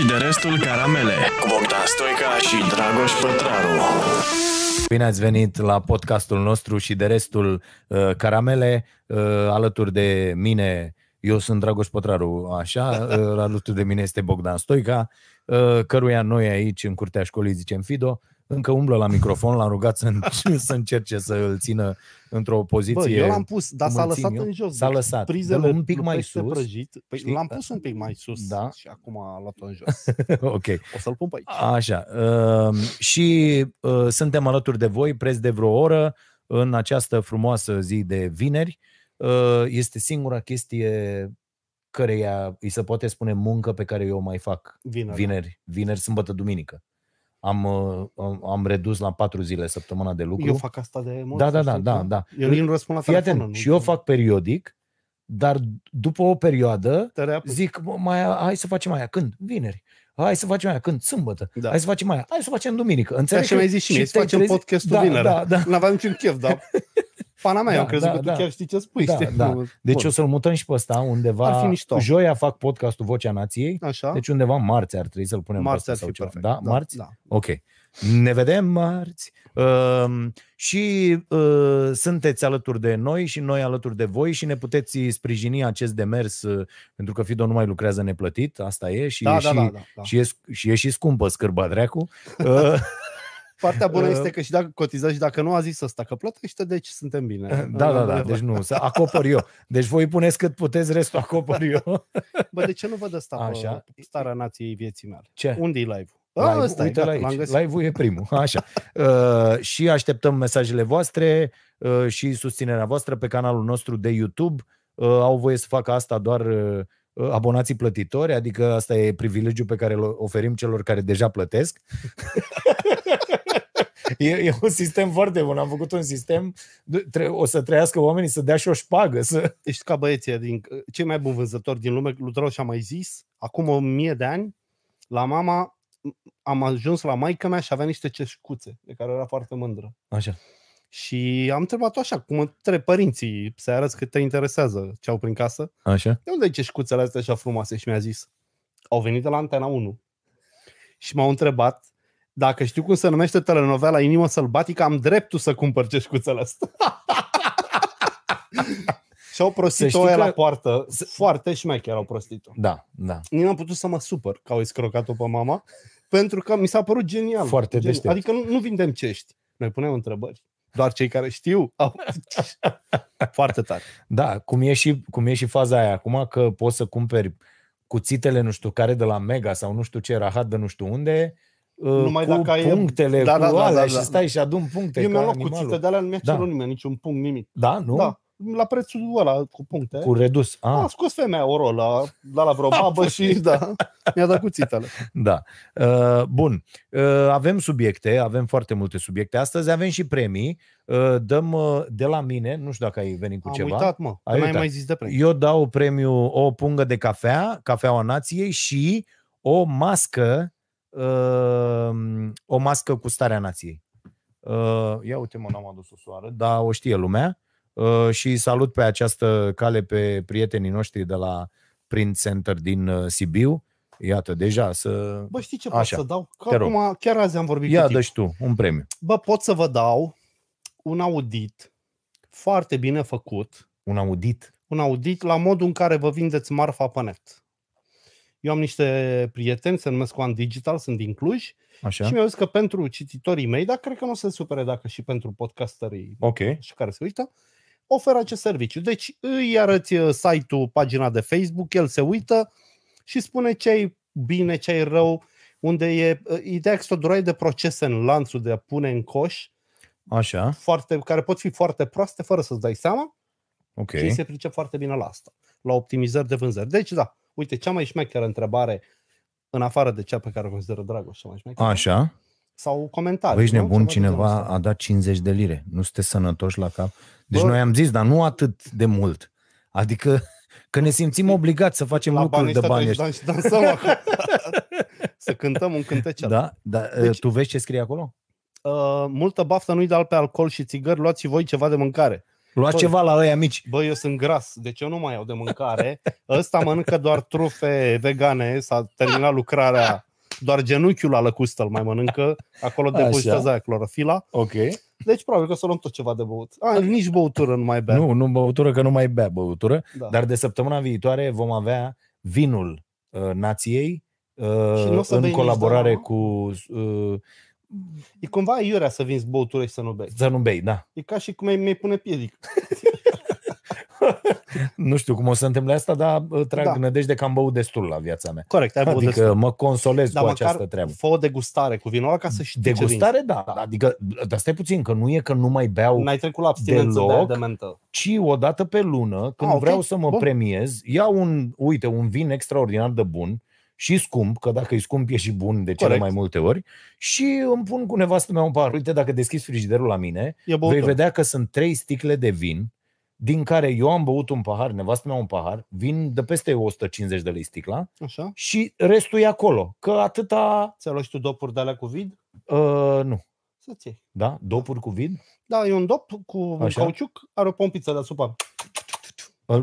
și de restul caramele cu Bogdan Stoica și Dragoș Pătraru. Bine ați venit la podcastul nostru și de restul uh, caramele uh, alături de mine. Eu sunt Dragoș Pătraru, așa, uh, alături de mine este Bogdan Stoica, uh, căruia noi aici în curtea școlii zicem Fido, încă umblă la microfon, l-am rugat să, să încerce să îl țină într-o poziție... Bă, eu l-am pus, dar cum s-a îl țin lăsat eu. în jos. S-a Deci lăsat. Prizele Dă-l un pic lui mai peste sus. Prăjit. Păi Știi? l-am pus un pic mai sus Da. și acum a luat-o în jos. ok. O să-l pun pe aici. Așa. Uh, și uh, suntem alături de voi preț de vreo oră în această frumoasă zi de vineri. Uh, este singura chestie căreia îi se poate spune muncă pe care eu o mai fac Vineri. vineri, vineri, sâmbătă, duminică. Am, uh, am, am redus la patru zile săptămâna de lucru. Eu fac asta de mult. Da, da, să da, știi, da, nu? da. Eu nici nu răspund la Fii telefon. atent, și eu fac periodic, dar după o perioadă Te reapăs. zic, "Bă, mai, hai să facem aia. Când? Vineri. Hai să facem aia. Când? Sâmbătă. Da. Hai să facem aia. Hai să facem duminică. Da, Înțeleg și mi-ai zis și mie, să te-ai facem trezit- podcastul da, vineri. Da, da. N-aveam niciun chef, dar pana mea, Da, eu am crezut da, că tu da. chiar știi ce spui. Da, știi? da. Nu- Deci Bun. o să-l mutăm și pe ăsta undeva. Ar fi mișto. Joia fac podcastul Vocea Nației. Așa. Deci undeva marți ar trebui să-l punem pe Marți ăsta ar sau fi ceva. perfect. Da? Marți? Da. Ok. Ne vedem marți. Uh, și uh, sunteți alături de noi și noi alături de voi și ne puteți sprijini acest demers uh, pentru că Fido nu mai lucrează neplătit, asta e și, Da, e, da, și, da, da, da. și, e, și e și scumpă scârba dracu. Uh, Partea bună Uh, este că și dacă cotizați și dacă nu a zis ăsta că plătește, deci suntem bine. da, da, da, deci nu, să acopăr eu. Deci voi puneți cât puteți, restul acopăr eu. Bă, de ce nu văd ăsta Așa. pe starea nației vieții mele? Ce? Unde e live? Live, Ah, ăsta e, uite gata, la l-am aici. găsit. Live-ul e primul. Așa. Uh, și așteptăm mesajele voastre uh, și susținerea voastră pe canalul nostru de YouTube. Uh, au voie să facă asta doar uh, abonații plătitori, adică asta e privilegiul pe care îl oferim celor care deja plătesc. E, e un sistem foarte bun. Am făcut un sistem. tre- O să trăiască oamenii să dea și o șpagă. Să... Ești ca băieții din cei mai buni vânzători din lume, lui Drău și-a mai zis, acum o mie de ani, la mama am ajuns la maica mea și avea niște ceșcuțe de care era foarte mândră. Așa. Și am întrebat așa, cum între părinții, să arăți că te interesează ce au prin casă. Așa. De unde ai ceșcuțele astea așa frumoase? Și mi-a zis, au venit de la Antena 1. Și m-au întrebat dacă știu cum se numește telenovela Inimă Sălbatică, am dreptul să cumpăr ceșcuțele astea. și au prostit-o știi aia că- la poartă. Foarte șmecher au prostit-o. Da, da. Nici n-am putut să mă supăr că au escrocat-o pe mama, pentru că mi s-a părut genial. Foarte genial. deștept. Adică nu, nu vindem cești. Noi punem întrebări. Doar cei care știu au... Foarte tare. Da, cum e, și, cum e și faza aia acum, că poți să cumperi cuțitele nu știu care de la Mega sau nu știu ce rahat de nu știu unde, Numai cu dacă ai- punctele, Da, cu da, da, alea da, și da. stai și adun puncte Eu ca mi-am luat animalul. cuțite de alea, nu mi-a Da. cerut nimeni niciun punct, nimic. Da, nu? Da, la prețul ăla cu puncte. Cu redus. A, Ah, a scos femeia o rolă, a dat la vreo babă și da, mi-a dat cuțitele. da. Uh, bun. Uh, avem subiecte, avem foarte multe subiecte. Astăzi avem și premii. Uh, dăm uh, de la mine, nu știu dacă ai venit cu Am ceva. uitat, mă, că Ai n-ai uitat. mai zis de premiu. Eu dau premiu o pungă de cafea, cafeaua nației și o mască, uh, o mască cu starea nației. Uh, ia uite mă, n-am adus o soară, dar o știe lumea. Uh, și salut pe această cale pe prietenii noștri de la Print Center din uh, Sibiu. Iată, deja să... Bă, știi ce Așa, pot să dau? Că te rog. acum, chiar azi am vorbit Ia cu tine. dă și tu un premiu. Bă, pot să vă dau un audit foarte bine făcut, Un audit. un audit la modul în care vă vindeți marfa pe net. Eu am niște prieteni, se numesc One Digital, sunt din Cluj Așa? și mi-au zis că pentru cititorii mei, dar cred că nu se supere dacă și pentru podcasterii Ok. și care se uită, oferă acest serviciu. Deci îi arăți uh, site-ul, pagina de Facebook, el se uită și spune ce ai bine, ce ai rău, unde e uh, ideea că sunt o droaie de procese în lanțul de a pune în coș, Așa, foarte, care pot fi foarte proaste fără să-ți dai seama ok. și ei se pricep foarte bine la asta, la optimizări de vânzări. Deci da, uite, cea mai șmecheră întrebare în afară de cea pe care o consideră Dragoș cea mai șmecheră, Așa. sau comentarii. Băi, ești nu? nebun, Ceva de genul cineva ăsta. a dat 50 de lire. Nu sunteți sănătoși la cap? Deci Bă. noi am zis, dar nu atât de mult. Adică că ne simțim obligați să facem la lucruri banii de ăștia bani trebuie ăștia. să dan- și dansăm acum. să cântăm un cântecel. Da? da Deci- deci... Tu vezi ce scrie acolo? Uh, multă baftă nu-i dal pe alcool și țigări, luați și voi ceva de mâncare. Luați Băi. ceva la ăia mici. Bă, eu sunt gras, deci eu nu mai iau de mâncare. Ăsta mănâncă doar trufe vegane, s-a terminat lucrarea, doar genunchiul la lăcustă îl mai mănâncă, acolo Așa. depozitează aia clorofila. Ok. Deci probabil că o să luăm tot ceva de băut. A, nici băutură nu mai bea. Nu, nu băutură, că nu mai bea băutură. da. Dar de săptămâna viitoare vom avea vinul uh, nației uh, Și nu o să bei în nici colaborare de la- cu uh, E cumva iurea să vinzi băutură și să nu bei. să nu bei, da. E ca și cum mi- mi-ai pune piedic. Nu știu cum o să se întâmple asta, dar uh, trag Da. da. nădejde că am băut destul la viața mea. Corect, ai băut Adică destul. mă consolez Dar cu măcar această treabă. fă o degustare cu vinul ăla ca să știi ce Degustare, da. Da. Adică, dar stai puțin, că nu e că nu mai beau, vinzi. N-ai trecut la abstinență de, aia Deloc. de mentă. ci o dată pe lună, când Ah, ok. vreau să mă Bun. premiez, iau un, uite, un vin extraordinar de bun și scump, că dacă e scump e și bun de cele Corect. mai multe ori, și îmi pun cu nevastă mea un par. Uite, dacă deschizi frigiderul la mine, E băutură. vei vedea că sunt trei sticle de vin, din care eu am băut un pahar, nevastă mea un pahar, vin de peste 150 de lei sticla Așa? și restul e acolo. Că atâta, Ți-ai luat și tu dopuri de alea cu vid? uh, nu, Să-ți iei. da? Dopuri cu vin? Da, e un dop cu un Așa. cauciuc, are o pompiță deasupra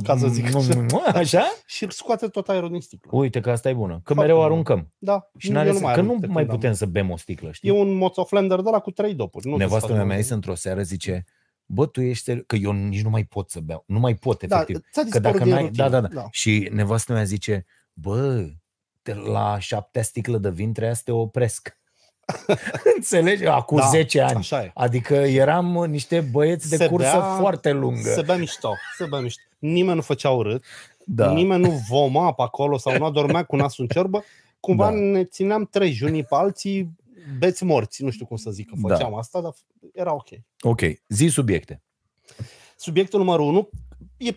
Ca să zic Mm, așa. mm, Așa? și îl scoate tot aerul din sticlă. Uite că asta e bună. Că Foarte mereu bună. aruncăm. Și Da, eu n-are nu să, mai că arunc nu de mai când am- putem să bem o sticlă, știi? E un moțoflender de la cu trei dopuri. Nu Nevastă mea desfac mea mult. este într-o seară, zice, bă, tu ești seri-" că eu nici nu mai pot să beau. Nu mai pot, Da, efectiv. ți-a că dispărut dacă din n-ai... rutină. Da, da, da, Și nevastă mea zice, bă, de la șaptea sticlă de vin trebuia să te opresc. Înțelegi? Acum Da, 10 ani. Așa e. Adică eram uh, niște băieți de Se cursă bea- foarte lungă. Se bea mișto, se bea mișto. Nimeni nu făcea urât, Da. nimeni nu voma pe acolo sau nu adormea cu nasul în ciorbă. Cumva Da. ne țineam trei unii pe alții, beți morți, nu știu cum să zic că Da. făceam asta, dar era ok. Ok, zi subiecte. Subiectul numărul unu, e,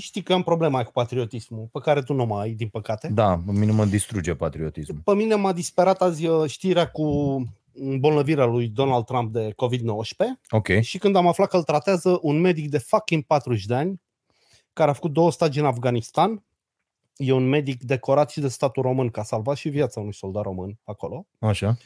știi că am problema cu patriotismul, pe care tu nu mai ai, din păcate. Da, pe mine mă distruge patriotismul. Pe mine m-a disperat azi uh, știrea cu îmbolnăvirea lui Donald Trump de COVID-19 Ok, și când am aflat că îl tratează un medic de fucking 40 de ani, care a făcut două stagi în Afganistan, e un medic decorat și de statul român, că a salvat și viața unui soldat român acolo. așa.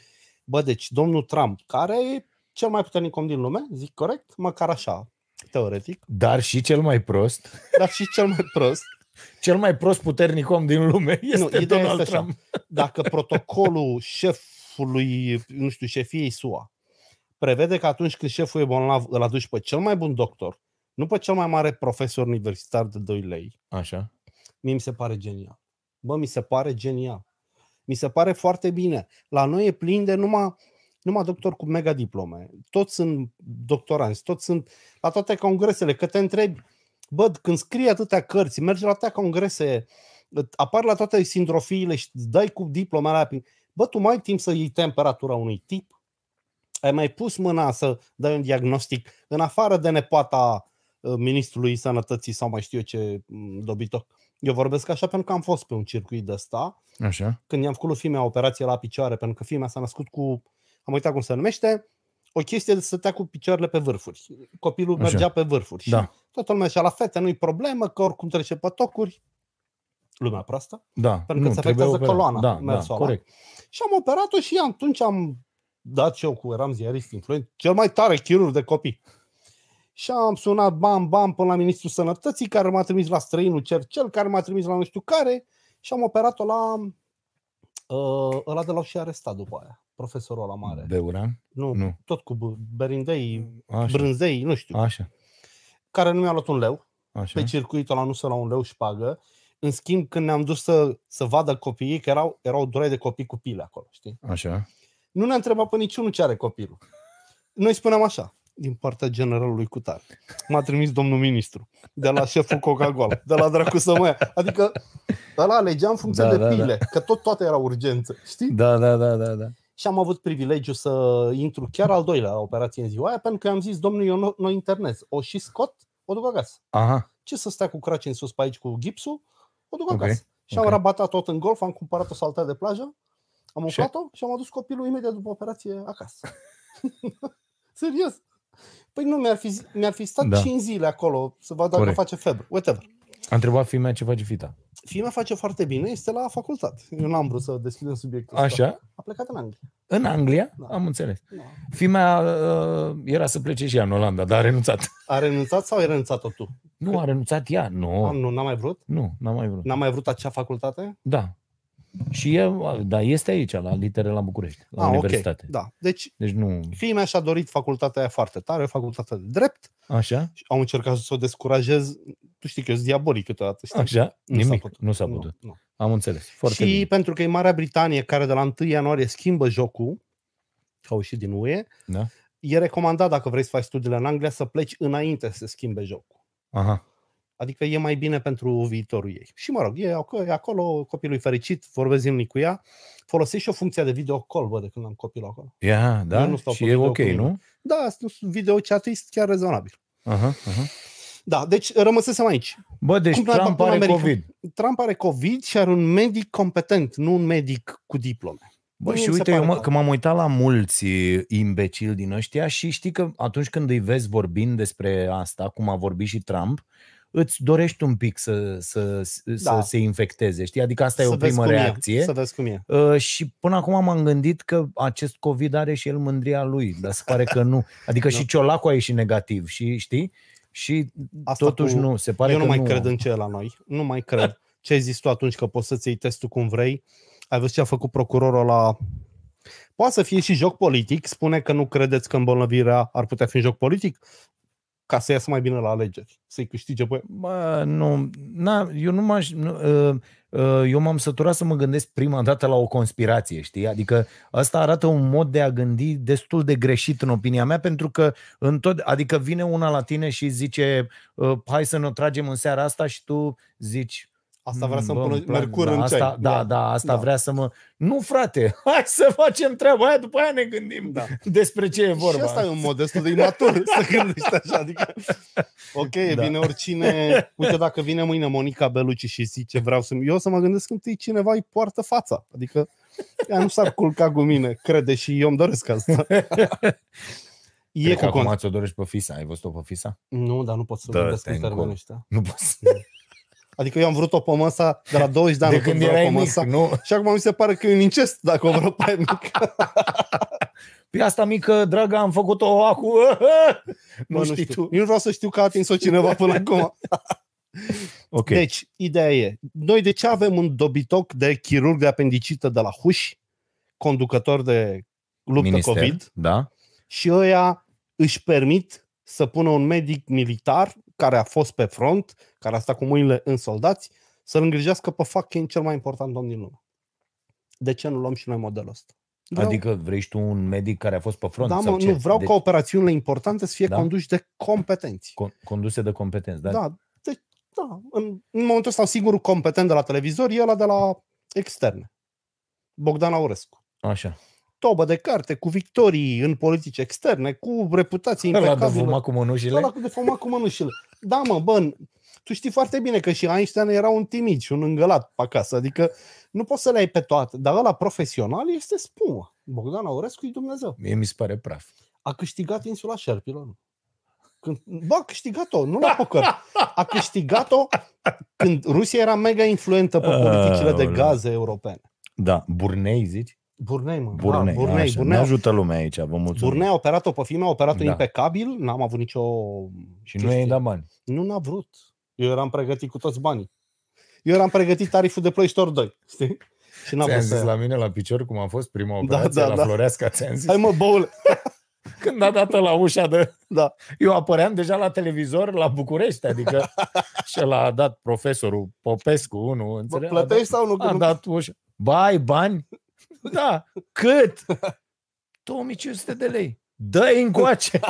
Bă, deci domnul Trump, care e cel mai puternic om din lume, zic corect, măcar așa, teoretic, Dar și cel mai prost, dar și cel mai prost, cel mai prost puternic om din lume este ideea Donald este așa. Trump. dacă protocolul șefului, nu știu, șefiei SUA prevede că atunci când șeful e bolnav îl aduci pe cel mai bun doctor, nu pe cel mai mare profesor universitar de 2 lei, Așa. mie mi se pare genial. Bă, mi se pare genial. Mi se pare foarte bine. La noi e plin de numai, numai doctori cu mega diplome. Toți sunt doctoranți, toți sunt la toate congresele, că te întrebi, bă, când scrii atâtea cărți, mergi la atâtea congrese, apar la toate sindrofiile și îți dai cu diploma alea. prin- Bă, tu mai ai timp să iei temperatura unui tip? Ai mai pus mâna să dai un diagnostic în afară de nepoata uh, ministrului sănătății sau mai știu eu ce m, dobitoc. Eu vorbesc așa pentru că am fost pe un circuit de ăsta, Așa. când i-am făcut lui fimea operație la picioare, pentru că fimea s-a născut cu, am uitat cum se numește, o chestie de să stătea cu picioarele pe vârfuri. Copilul Așa. mergea pe vârfuri. Și Da. toată lumea zicea, la fete nu-i problemă, că oricum trece pe tocuri. Lumea proastă. Da. Pentru că îți trebuie afectează operat. coloana, Da, da, mersul ăla. corect. Și am operat-o și atunci am dat și eu cu, eram ziarist influent, cel mai tare chirurg de copii. Și am sunat bam, bam până la Ministrul Sănătății, care m-a trimis la străinul Cercel, care m-a trimis la nu știu care și am operat-o la uh, ăla de la și arestat după aia, profesorul ăla mare. Beuran? Nu, Nu. tot cu b- berindei, Așa. brânzei, nu știu, Așa. care nu mi-a luat un leu, Așa. pe circuitul ăla nu se la un leu și pagă. În schimb, când ne-am dus să, să vadă copiii, că erau, erau durei de copii cu pile acolo, știi? Așa. Nu ne-a întrebat pe niciunul ce are copilul. Noi spuneam așa, din partea generalului Cutar. M-a trimis domnul ministru, de la șeful Coca-Cola, de la dracu să mă ia. Adică ăla alegea în funcție Da, de da, da. pile, că tot toate erau urgențe, știi? Da, da, da, da, da. Și am avut privilegiu să intru chiar al doilea la operație în ziua aia, pentru că am zis, domnul, eu nu, nu internez. O și scot, o duc acasă. Aha. Ce să stea cu craci în sus pe aici cu gipsul, o duc Ok, acasă. Și ok. am rabatat tot în golf, am cumpărat o saltea de plajă, am Și- umflat-o și am adus copilul imediat după operație acasă. Serios. Păi nu, mi-ar fi, zi- mi-ar fi stat Da. da. 5 zile acolo să vadă dacă Corect. face febră. Whatever. A întrebat fimea ce face fita. Fimea face foarte bine, este la facultate. Eu n-am vrut să deschidem subiectul ăsta. Așa? A plecat în Anglia. În Anglia? Da. Am înțeles. Da. Fimea uh, era să plece și ea în Olanda, dar a renunțat. A renunțat sau ai renunțat-o tu? Nu, a renunțat ea. A, Nu, nu, n-a mai vrut? nu, n-a mai vrut. N-a mai vrut acea facultate? Da. Și eu, da, este aici, la litere la București, la Ah, universitate. ok. Da. Deci, Deci nu, fiii mea și-a dorit facultatea aia foarte tare, o facultate de drept. așa, Și au încercat să o descurajez. Tu știi că eu sunt diabolic câteodată, știi? așa, Nu s-a nimic, putut. nu s-a Nu, putut. nu. Am înțeles. Foarte și bine. pentru că e Marea Britanie care de la 1 ianuarie schimbă jocul, că au ieșit din UE, Da? e recomandat dacă vrei să faci studiile în Anglia să pleci înainte să se schimbe jocul. Aha. Adică e mai bine pentru viitorul ei. Și mă rog, e acolo, e acolo copilul e fericit, vorbesc zilnic cu ea. Folosești și o funcție de video call, bă, de când am copilul acolo. Ia, da? Eu nu stau și pe e video ok, cu nimeni. nu? Da, sunt video chat chiar rezonabil. Aha, aha. Da, deci rămăsesem aici. Bă, deci Cum n-a Trump făcut are America? COVID. Trump are COVID și are un medic competent, nu un medic cu diplome. Bă, Mie și mi se uite, eu pare mă, tare. că m-am uitat la mulți imbecili din ăștia și știi că atunci când îi vezi vorbind despre asta, cum a vorbit și Trump, îți dorești un pic să, să, Da. să se infecteze, știi? Adică asta e Să o vezi primă cum e, reacție. Să vezi cum e. Uh, și până acum m-am gândit că acest COVID are și el mândria lui, dar se pare că nu. Adică Nu. și Ciolacul a ieșit negativ, și știi? Și Asta totuși cu- nu, se pare Eu că nu mai nu. cred în ce e la noi. Nu mai cred. Ce ai zis tu atunci că poți să-ți iei testul cum vrei? Ai văzut ce a făcut procurorul la... Poate să fie și joc politic. Spune că nu credeți că îmbolnăvirea ar putea fi un joc politic? Ca să iasă mai bine la alegeri. Să-i câștige pe... Bă, nu, na, eu nu m-aș, nu, uh, uh, eu m-am săturat să mă gândesc prima dată la o conspirație, știi? Adică asta arată un mod de a gândi destul de greșit în opinia mea, pentru că în tot, adică vine una la tine și zice uh, hai să ne o tragem în seara asta și tu zici Asta vrea "Mm, să-mi bă, pună îmi plac, mercur da, în asta, ceai. Da, da, asta Da. vrea să mă... Nu, frate, hai să facem treaba aia, după aia ne gândim Da. despre ce e vorba. Și asta e un mod destul de imatur să gândești așa. Adică, ok, Da. vine oricine. Uite, dacă vine mâine Monica Beluci și zice vreau să Eu o să mă gândesc întâi cineva îi poartă fața. Adică ea nu s-ar culca cu mine, crede și eu îmi doresc asta. E Cred că cu acum cont. ți-o dorești pe Fisa, ai văzut-o pe Fisa? Nu, dar nu pot să Dă-te vorbesc în încolo. termenul ăștia. Nu poți. Adică eu am vrut-o pe măsa de la 20 de ani. De tot când vreau erai pe mic, măsa. nu? Și acum mi se pare că e un incest dacă o vreau pe aia mică. Pe asta mică, dragă, am făcut-o acum. Nu Bă, știi tu. Eu nu vreau să știu că a atins-o cineva până acum. Ok. Deci, ideea e, noi de ce avem un dobitoc de chirurg de apendicită de la Huș, conducător de luptă Minister, COVID, Da? și ăia își permit să pună un medic militar care a fost pe front, care a stat cu mâinile în soldați, să-l îngrijească pe fucking cel mai important om din lume. De ce nu luăm și noi modelul ăsta? Vreau, Adică vrei și tu un medic care a fost pe front? da, sau mă, ce? nu, vreau de, ca operațiunile importante să fie Da? conduși de competenți. con- conduse de competenți, da? Da, deci, da. În, în momentul ăsta, singurul competent de la televizor e ăla de la externe. Bogdan Aurescu. Așa. Tobă de carte, cu victorii în politici externe, cu reputație Ăla de impecabilă. fumat cu mănușile? Ăla cu de fumat cu mănușile. Da, mă, bă, tu știi foarte bine că și Einstein era un timid și un îngălat pe acasă. Adică nu poți să le ai pe toate. Dar ăla profesional este spumă. Bogdan Aurescu e Dumnezeu. Mie mi se pare praf. A câștigat insula Șerpilor. nu? Când, bă, a câștigat-o, nu la poker. A câștigat-o când Rusia era mega influentă pe politicile de Aoleu. gaze europene. Da, Burnei, zici? Burnei, mă. Burnei, da, Burnei, așa. Burnei, Ne ajută lumea aici, vă mulțumim. Burnei a operat-o pe fime, a operat-o Da. impecabil, n-am avut nicio... Și nu i-ai dat bani. Nu n-a vrut. Eu eram pregătit cu toți banii. Eu eram pregătit tariful de Play Store 2, știi? Și n-am Ți-am vrut să zis ia. la mine la picior cum a fost prima operație da, la da. Floreasca, ți-am zis. Hai mă, băule. Când a dat la ușa de... Da. Eu apăream deja la televizor la București, adică și el a dat profesorul Popescu, unul, Bă, înțelegi? plătești sau nu? Că A nu- dat ușa. Ba, ai bani? Da. Cât? 2500 de lei. Dă-i încoace.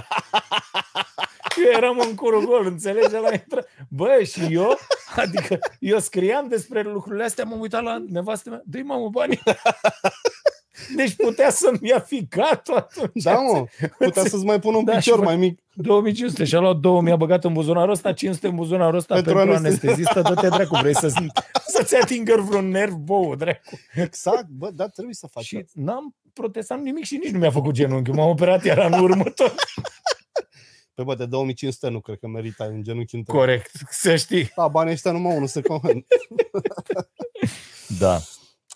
Eu eram în curul gol, înțelegi? La intră. Bă, și eu, adică eu scriam despre lucrurile astea, m-am uitat la nevastă mea, dă-i mamă banii. Deci putea să-mi ia ficatul atunci. Da, mă. Putea să-ți mai pună un Da, și picior fă- mai mic. 2500 și-a luat 2000, a băgat în buzunarul ăsta, 500 în buzunarul ăsta Pentru pentru, anestezistă. anestezistă, dă-te dracu, vrei să, să-ți atingă vreun nerv bou, dracu. Exact, bă, da, trebuie să faci Și asta. n-am protestat nimic și nici nu mi-a făcut genunchiul. M-am operat iar anul următor. Pe bă, de 2500 nu cred că meritai un genunchi întreg. Corect, să știi. Da, banii ăștia numai unul se coment. Da.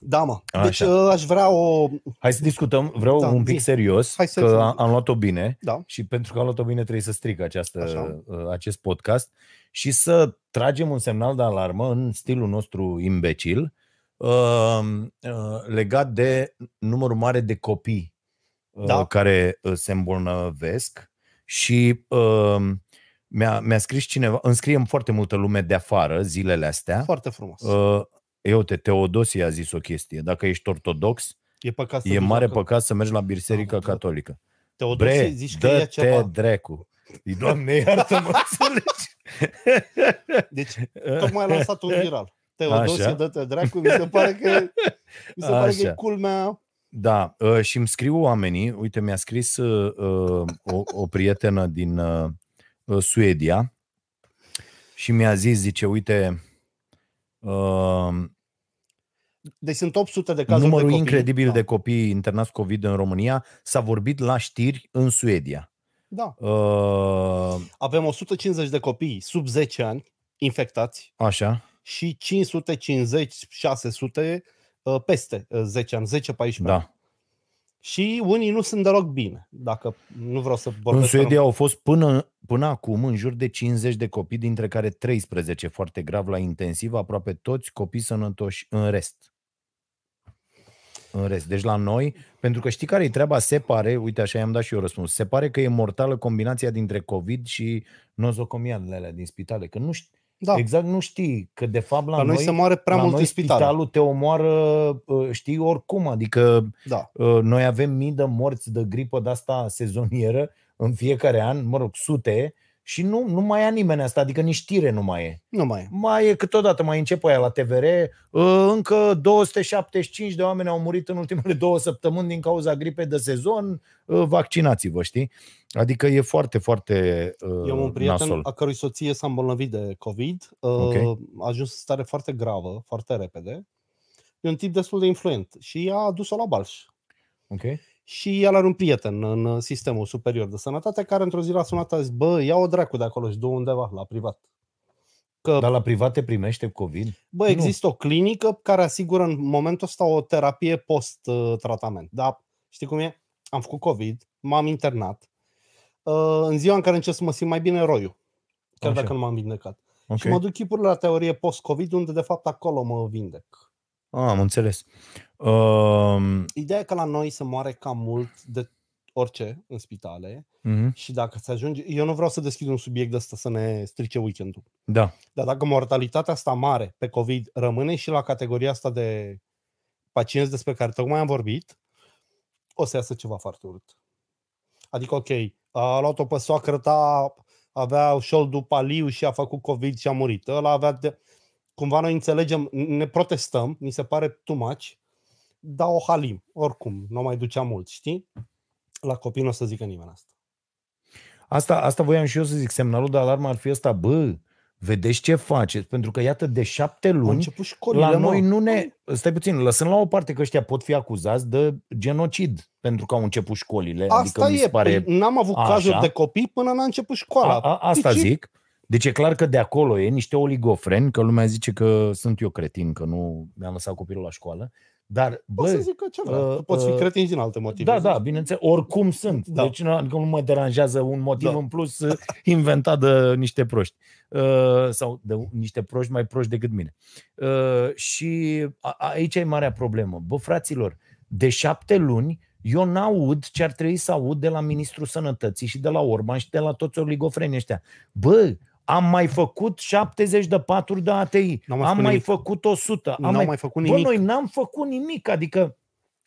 Da, mă. Deci Așa. uh, aș vrea o... Hai să discutăm, vreau Da, un pic zi. serios, Hai să- că am, am luat-o bine Da, și pentru că am luat-o bine trebuie să stric această, Așa. uh, acest podcast și să tragem un semnal de alarmă în stilul nostru imbecil uh, uh, legat de numărul mare de copii uh, Da. care uh, se îmbolnăvesc și uh, mi-a, mi-a scris cineva, îmi scrie foarte multă lume de afară zilele astea. foarte frumos. Uh, eu te, Teodosie a zis o chestie. Dacă ești ortodox, E păcat să e duci mare dacă- păcat să mergi la biserica Da, da. catolică. Teodosie Bre, zici că e dă-te ceva. dracu. Doamne, iartă-mă, înțelegi? Deci, tocmai a lansat un viral. Teodosie, Așa. dă-te dracu, mi se pare că, mi se pare că e Așa. culmea. Da, uh, și îmi scriu oamenii, uite, mi-a scris uh, uh, o, o prietenă din uh, uh, Suedia și mi-a zis, zice, uite, uh, Deci sunt 800 de cazuri numărul de copii. incredibil da. de copii internați COVID în România s-a vorbit la știri în Suedia. Da. Uh, Avem 150 de copii sub 10 ani infectați așa, și 550-600 uh, peste uh, 10 ani, 10-14 ani. Da. Și unii nu sunt deloc bine, dacă nu vreau să În vorbesc. Suedia au fost până, până acum în jur de 50 de copii, dintre care 13 foarte grav la intensiv, aproape toți copii sănătoși în rest. În rest. Deci la noi, pentru că știi care e treaba, se pare, uite așa i-am dat și eu răspuns, se pare că e mortală combinația dintre COVID și nozocomialele alea din spitale. Că nu știi, da. exact nu știi, că de fapt la, La noi noi, se moare prea la mult noi în spitale. spitalul te omoară, uh, știi, oricum, adică Da. Uh, Noi avem mii de morți de gripă de asta sezonieră în fiecare an, mă rog, sute, și nu, nu mai ia nimeni asta, adică nici știre nu mai e. Nu mai e. Mai e câteodată, mai începe aia la TVR, uh, încă 275 de oameni au murit în ultimele două săptămâni din cauza gripei de sezon, uh, vaccinați-vă, știi? Adică e foarte, foarte uh, Eu am un prieten nasol. a cărui soție s-a îmbolnăvit de COVID, Ok. uh, a ajuns în stare foarte gravă, foarte repede. E un tip destul de influent și a adus-o la Balș. Ok? Și el are un prieten în sistemul superior de sănătate care într-o zi l-a sunat a zis, bă, ia o dracu de acolo și du undeva, la privat. Că, Dar la privat te primește COVID? bă, nu. există o clinică care asigură în momentul ăsta o terapie post-tratament. Dar știi cum e? Am făcut COVID, m-am internat. Uh, În ziua în care încep să mă simt mai bine roiu, chiar Așa. dacă nu m-am vindecat. Ok. Și mă duc chipurile la teorie post-COVID, unde de fapt acolo mă vindec. Ah, am înțeles. Uh, Ideea e că la noi se moare cam mult de orice în spitale uh-huh. și dacă se ajunge... Eu nu vreau să deschid un subiect de ăsta să ne strice weekendul. Da. Dar dacă mortalitatea asta mare pe COVID rămâne și la categoria asta de pacienți despre care tocmai am vorbit, o să iasă ceva foarte urât. Adică, ok, a luat-o pe soacră ta, avea șoldul paliu și a făcut COVID și a murit. Ăla avea de... Cumva noi înțelegem, ne protestăm, ni se pare too much, dar o halim, oricum, nu mai ducea mult, știi? La copii nu o să zică nimeni asta. Asta, asta voiam și eu să zic. Semnalul de alarmă ar fi ăsta. Bă, vedeți ce faceți? Pentru că, iată, de șapte Au luni, început școlile, la mă. noi nu ne... Stai puțin, lăsând la o parte că ăștia pot fi acuzați de genocid pentru că au început școlile. Asta adică mi e, se pare... păi n-am avut așa. cazuri de copii până n-a început școala. A, a, asta Deci, zic. Deci e clar că de acolo e niște oligofreni, că lumea zice că sunt eu cretin, că nu mi-am lăsat copilul la școală. Dar, Bă, să bă, zică ce vrea. uh, Tu poți fi uh, cretin și din alte motive. da, da, bineînțeles, oricum sunt. Da. Deci nu, adică nu mă deranjează un motiv Da. în plus uh, inventat de niște proști. Uh, sau de niște proști mai proști decât mine. Uh, și a, aici e marea problemă. Bă, fraților, de șapte luni eu n-aud ce ar trebui să aud de la Ministrul Sănătății și de la Orban și de la toți oligofrenii ăștia. Bă, am mai făcut 70 de paturi de ATI, N-am mai am făcut mai nimic. făcut 100, am N-au mai mai făcut Bă, nimic. noi n-am făcut nimic, adică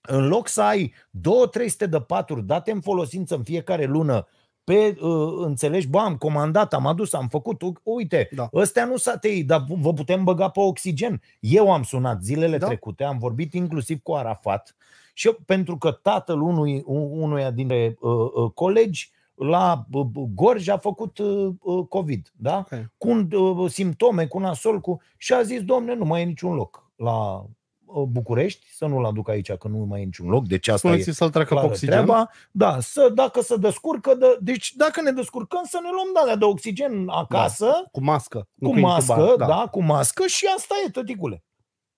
în loc să ai 2-300 de paturi date în folosință în fiecare lună, pe, uh, înțelegi, bă, am comandat, am adus, am făcut, u- uite, Da. ăstea nu s-a tăi, dar vă putem băga pe oxigen. Eu am sunat zilele Da. trecute, am vorbit inclusiv cu Arafat și eu, pentru că tatăl unui, unuia dintre uh, uh, colegi la uh, Gorj a făcut uh, uh, COVID, da? Ok. cu un, uh, simptome, cu nasol, cu... și a zis, domne, nu mai e niciun loc la uh, București, să nu-l aduc aici, că nu mai e niciun loc, deci asta e Spuneți să-l treacă pe clară oxigen. treaba. Da, să, dacă se descurcă, de, deci dacă ne descurcăm să ne luăm de alea de oxigen acasă, Cu mască. nu cu cu mască, intubat, da. da, cu mască și asta e, tăticule.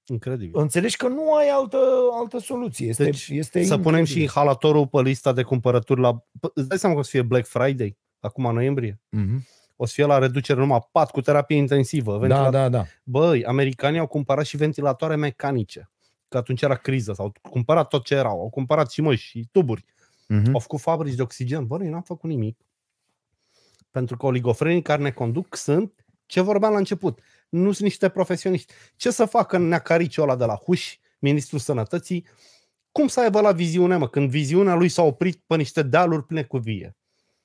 Incredibil. Înțelegi că nu ai altă, altă soluție. Este, Deci, este Să punem și incredibil. inhalatorul pe lista de cumpărături la... P- Îți dai seama că o să fie Black Friday, acum în noiembrie? Mhm. O să fie la reducere numai pat cu terapie intensivă. Da, ventilat- da, da. Băi, americanii au cumpărat și ventilatoare mecanice. Că atunci era criză, s-au cumpărat tot ce erau. Au cumpărat și măști și tuburi. Mhm. Au făcut fabrici de oxigen. Bă, noi n-am făcut nimic. Pentru că oligofrenii care ne conduc sunt, ce vorbeam la început, nu sunt niște profesioniști. Ce să facă neacariciul ăla de la Huș, ministrul sănătății, cum să aibă la viziune, mă, când viziunea lui s-a oprit pe niște dealuri pline cu vie.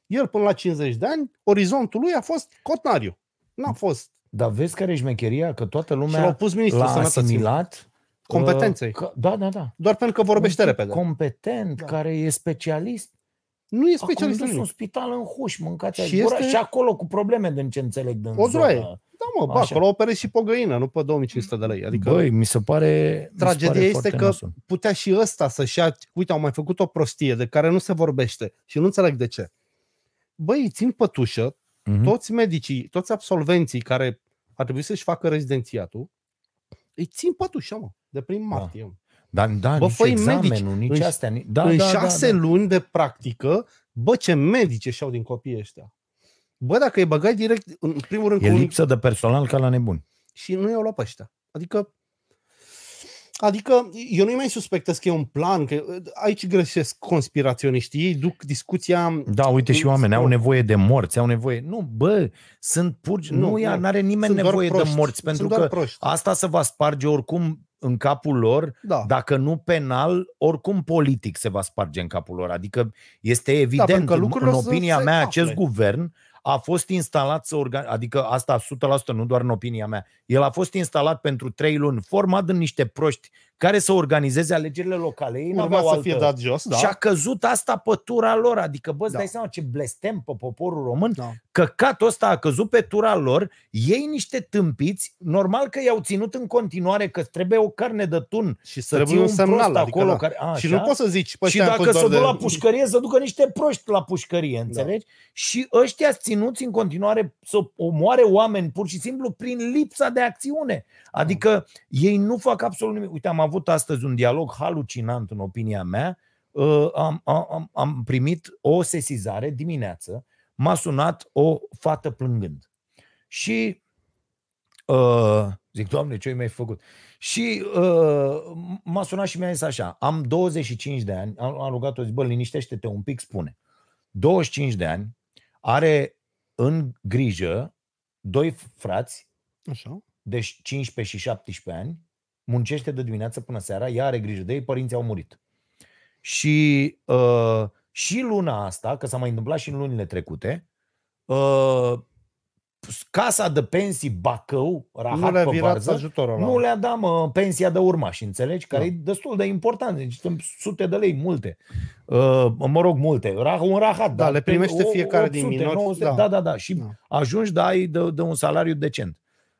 El până la 50 de ani, orizontul lui a fost cotnariu. N-a fost. Dar vezi care e șmecheria? Că toată Și l-au lumea pus ministrul l-a sănătății. asimilat Competenței. uh, Că, da, da, da. Doar pentru că vorbește Un tip repede. competent, Da. care e specialist. Nu e A specialist în condus un nimic. spital în huș, mâncați Și și, gura, este- și acolo cu probleme din ce înțeleg din O droaie. zona. Da, mă, bă, Așa. acolo operezi și pe o găină, nu pe 2500 de lei. Adică Băi, mi se pare mi se tragedia pare este foarte că nasol. putea și ăsta să-și ia, uite, au mai făcut o prostie de care nu se vorbește și nu înțeleg de ce. Băi, îi țin pătușă, Mhm. toți medicii, toți absolvenții care ar trebui să-și facă rezidențiatul, îi țin pătușă, mă, de prin martie. mă. Da, da, Bă, nici făi examenul, medici. nici În- astea. ni- Da, în da, șase da, da. luni de practică, bă, ce medici și-au din copiii ăștia. Bă, dacă îi băgai direct, în primul rând, E cu un- lipsă de personal ca la nebun. și nu i-au luat pe ăștia. Adică, adică eu nu-i mai suspectez că e un plan, că aici greșesc conspiraționiștii, ei duc discuția... Da, uite și în oameni au sport. nevoie de morți, au nevoie. Nu, bă, sunt purgi, Nu, nu, nu nu. are nimeni Sunt doar nevoie de proști. morți, pentru Sunt doar că proști. asta se va sparge oricum în capul lor, Da. dacă nu penal, oricum politic se va sparge în capul lor. Adică este pentru evident, că în, lucrurile în o să opinia se mea, afle. acest guvern a fost instalat să organ... adică asta 100%, nu doar în opinia mea. El a fost instalat pentru trei luni, format din niște proști care să organizeze alegerile locale. Ei Urma n-aveau să altă... fie dat jos, da? Și a căzut asta pe tura lor. Adică, bă, îți Da. dai seama ce blestem pe poporul român? Da. Căcatul ăsta a căzut pe tura lor, ei niște tâmpiți, normal că i-au ținut în continuare, că trebuie o carne de tun Și să trebuie ții un un semnal prost adică, acolo. da. Care, a, Și așa? nu poți să zici, păi și ăștia am dacă fost se doar duc de- la pușcărie, să ducă niște proști la pușcărie, înțelegi? Și ăștia ținuți în continuare să omoare oameni pur și simplu prin lipsa de acțiune. Adică ei nu fac absolut nimic. Uite, am avut astăzi un dialog halucinant în opinia mea. Uh, Am, am, am primit o sesizare dimineață, m-a sunat o fată plângând. Și uh, zic, Doamne, ce ai mai făcut? Și uh, m-a sunat și mi-a zis așa, am 25 de ani, am, am rugat-o, zic, bă, liniștește-te un pic, spune. 25 de ani, are în grijă doi frați, Așa. deci 15 și 17 ani, muncește de dimineață până seara, ea are grijă de ei, părinții au murit. Și uh, și luna asta, că s-a mai întâmplat și în lunile trecute, uh, casa de pensii Bacău, Rahat Nu le-a pe virat varză, ajutorul ăla. nu le-a dat mă, pensia de urmași, înțelegi? Care Da. e destul de important, deci sunt sute de lei, multe. Uh, mă rog, multe. Ra- Un rahat. Da, dar le primește o- fiecare din 800, minori, 900, da. da, da, da. Și Da. ajungi, da, ai de, de un salariu decent.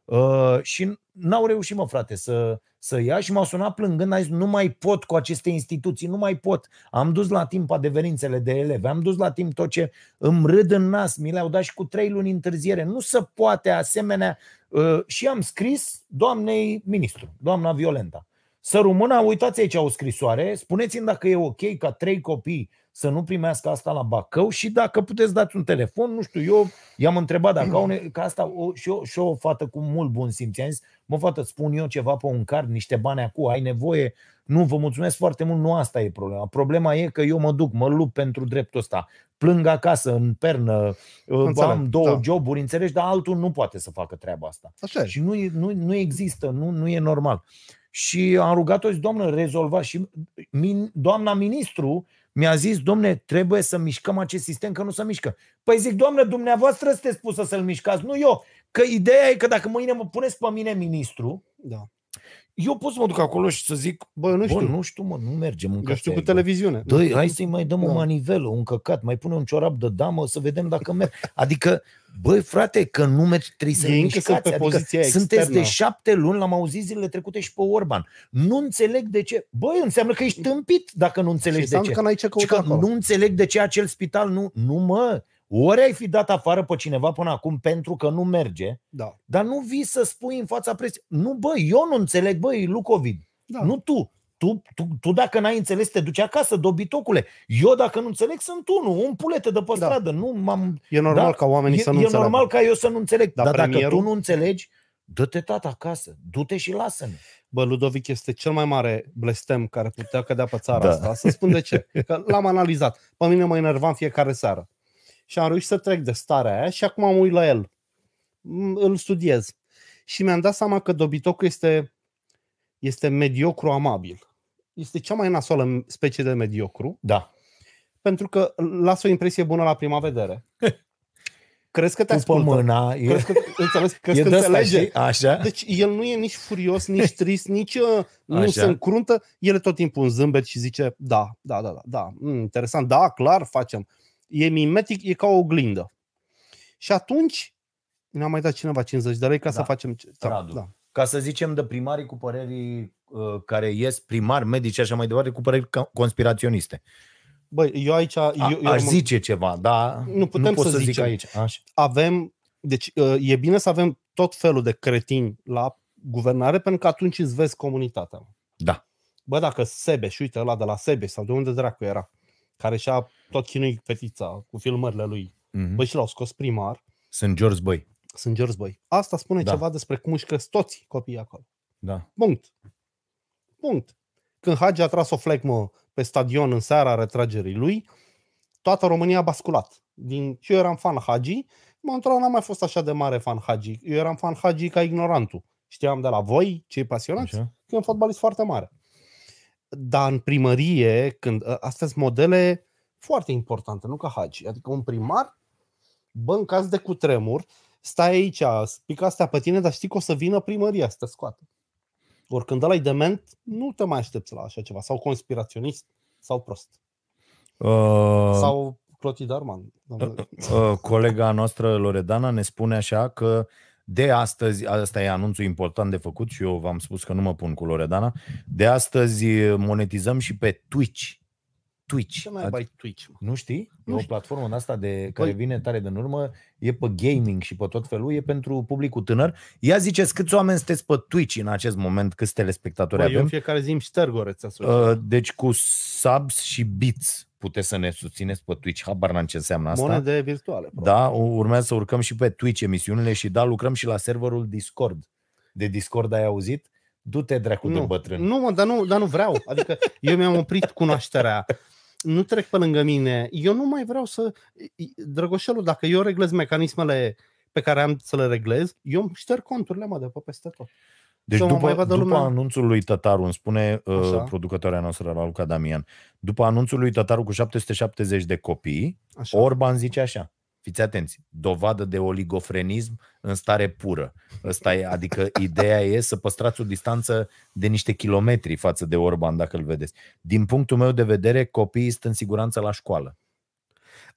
Uh, și n-au reușit, mă, frate, să, să ia și m-au sunat plângând, a zis, nu mai pot cu aceste instituții, nu mai pot. Am dus la timp adeverințele de elevi, am dus la timp tot ce îmi râd în nas, mi le-au dat și cu trei luni întârziere. Nu se poate asemenea. Uh, și am scris doamnei ministru, doamna Violenta. Să rămână, uitați aici o scrisoare, spuneți-mi dacă e ok ca trei copii să nu primească asta la Bacău și dacă puteți dați un telefon, nu știu, eu i-am întrebat dacă au, ne- că asta o, și, o, și o fată cu mult bun simț, i-am zis, mă fată, spun eu ceva pe un card, niște bani acum, ai nevoie, nu, vă mulțumesc foarte mult, nu asta e problema. Problema e că eu mă duc, mă lupt pentru dreptul ăsta, plâng acasă, în pernă, Înțeleg, am două da. joburi, înțelegi, dar altul nu poate să facă treaba asta. Așa e. Și nu, e- nu, nu există, nu, nu e normal. Și am rugat-o, zic, doamnă, rezolva. Și min, doamna ministru mi-a zis, domne, trebuie să mișcăm acest sistem, că nu se mișcă. Păi zic, doamnă, dumneavoastră sunteți pusă să-l mișcați, nu eu. Că ideea e că dacă mâine mă puneți pe mine ministru, Da. Eu pot să mă duc acolo și să zic, Bă, nu Bă, știu. nu știu, mă, nu mergem în Eu știu cafea cu aici, televiziune. bă. Dă, hai să-i mai dăm o Da. manivelă, un căcat, mai pune un ciorap de damă să vedem dacă merg. Adică, băi frate, că nu mergi, trebuie să Ei încă sunt mișcați. pe Adică poziția sunteți externă. de șapte luni, l-am auzit zilele trecute și pe Orban. Nu înțeleg de ce. Băi, înseamnă că ești tâmpit dacă nu Și înțelegi de înseamnă ce. că n-ai ce Și căuta că acolo. nu înțeleg de ce acel spital nu... Nu, mă, ori ai fi dat afară pe cineva până acum pentru că nu merge, Da. dar nu vii să spui în fața presiei. Nu, bă, eu nu înțeleg, băi, Lucovid. Da. Nu tu. Tu, tu, tu dacă n-ai înțeles, te duci acasă, dobitocule. Eu dacă nu înțeleg, sunt unul, un pulete de pe Da. stradă. Nu m-am... E normal Da, ca oamenii E, să nu e înțeleagă. normal ca eu să nu înțeleg. Dar Dar, dacă premierul- tu nu înțelegi, dă-te tata acasă. Du-te și lasă-ne. Bă, Ludovic este cel mai mare blestem care putea cădea pe țara Da. asta. Să spun de ce. Că l-am analizat. Pe mine mă enerva în fiecare seară. Și am reușit să trec de starea aia și acum am uit la el. Mm, Îl studiez. Și mi-am dat seama că dobitocul este, este mediocru amabil. Este cea mai nasoală specie de mediocru, Da. pentru că lasă o impresie bună la prima vedere. Crezi că te Tu pe ascultă. mâna. E, Crezi că, înțeles, crezi e că de asta, înțelege. știi? Așa? Deci el nu e nici furios, nici trist, nici uh, nu Așa. se încruntă. El e tot timpul un zâmbet și zice, da, da, da, da, da, mm, interesant, da, clar, facem. E mimetic, e ca o oglindă. Și atunci ne-a mai dat cineva 50 de lei ca Da. să facem... ce- Da, Radu. da. Ca să zicem de primarii cu păreri uh, care ies, primari, medici și așa mai departe, cu păreri ca- conspiraționiste. Băi, eu aici... A, eu, eu aș rămân- zice ceva, dar Nu putem nu pot să să, zic zicem. aici. Așa. avem... Deci uh, e bine să avem tot felul de cretini la guvernare, pentru că atunci îți vezi comunitatea. Da. Bă, dacă Sebeș, uite ăla de la Sebeș sau de unde dracu era, care și-a tot chinuit fetița cu filmările lui, Mm-hmm. băi, și l-au scos primar, Sunt George Băi. sunt George Băi. Asta spune Da. ceva despre cum își cresc toți copiii acolo. Da. Punct. Punct. Când Hagi a tras o flecmă pe stadion în seara retragerii lui, toată România a basculat. Din, și eu eram fan Hagi, mă într-o n-am mai fost așa de mare fan Hagi. Eu eram fan Hagi ca ignorantul. Știam de la voi, cei pasionați, Așa. că e un fotbalist foarte mare. Dar în primărie, când ă, astea sunt modele foarte importante, nu ca Hagi. Adică un primar, bă, în caz de cutremur, stai aici, spică astea pe tine, dar știi că o să vină primăria să te scoată. Ori când ăla e dement, nu te mai aștepți la așa ceva. Sau conspiraționist, sau prost. Uh, Sau Clotilde Arman. uh, colega noastră Loredana ne spune așa că de astăzi, asta e anunțul important de făcut și eu v-am spus că nu mă pun cu Loredana, de astăzi monetizăm și pe Twitch. Twitch. Ce mai bai Twitch, mă? Nu știi? Nu e o știu. platformă de asta de, care Păi- vine tare din urmă, e pe gaming și pe tot felul, e pentru publicul tânăr. Ia ziceți câți oameni sunteți pe Twitch în acest moment, câți telespectatori Bă, eu în avem? fiecare zi îmi șterg o rețea socială. Uh, deci cu subs și bits puteți să ne susțineți pe Twitch. Habar n-am ce înseamnă asta. Monede virtuale. probabil. Da, urmează să urcăm și pe Twitch emisiunile și da, lucrăm și la serverul Discord. De Discord ai auzit? Du-te dracu de nu, bătrân. nu, mă, dar nu, dar nu vreau. Adică eu mi-am oprit cunoașterea. Nu trec pe lângă mine. Eu nu mai vreau să... Drăgoșelul, dacă eu reglez mecanismele pe care am să le reglez, eu îmi șterg conturile, mă, de pe peste tot. Deci să mă mai după, vadă după lumea. anunțul lui Tătaru, îmi spune uh, Așa. producătoarea noastră, Raluca Damian, după anunțul lui Tătaru cu 770 de copii, Așa. Orban zice așa, fiți atenți, dovadă de oligofrenism în stare pură. Ăsta e, adică ideea e să păstrați o distanță de niște kilometri față de Orban, dacă îl vedeți. Din punctul meu de vedere, copiii sunt în siguranță la școală.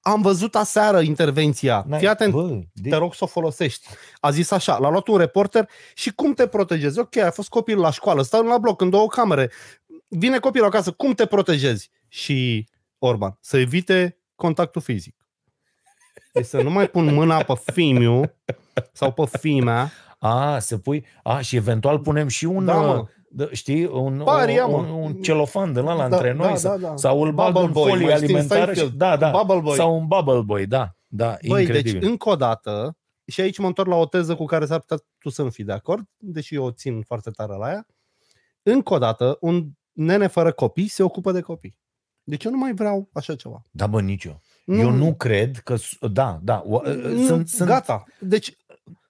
Am văzut aseară intervenția. N-ai- Fii atent, bă, de- te rog să o folosești. A zis așa, l-a luat un reporter și cum te protejezi? Ok, a fost copil la școală, stau la bloc în două camere. Vine copilul acasă, cum te protejezi? Și Orban, să evite contactul fizic. Deci să nu mai pun mâna pe fimiu sau pe fimea. A, să pui... A, și eventual punem și un... Da, mă. uh, d- știi, un, Paria, un, mă. un celofan de la Da, între noi da, sau, da, da. sau îl bag Bubble în boy, folie mai știi, în alimentară și, Seinfeld, da, da, Bubble boy. sau un bubble boy, da, da, Băi, incredibil. deci încă o dată, și aici mă întorc la o teză cu care s-ar putea tu să nu fii de acord, deși eu o țin foarte tare la ea. Încă o dată, un nene fără copii se ocupă de copii. Deci eu nu mai vreau așa ceva. Da, bă, nici eu. Eu nu cred că... s- Da, da. o- nu Sunt, sunt, gata. Deci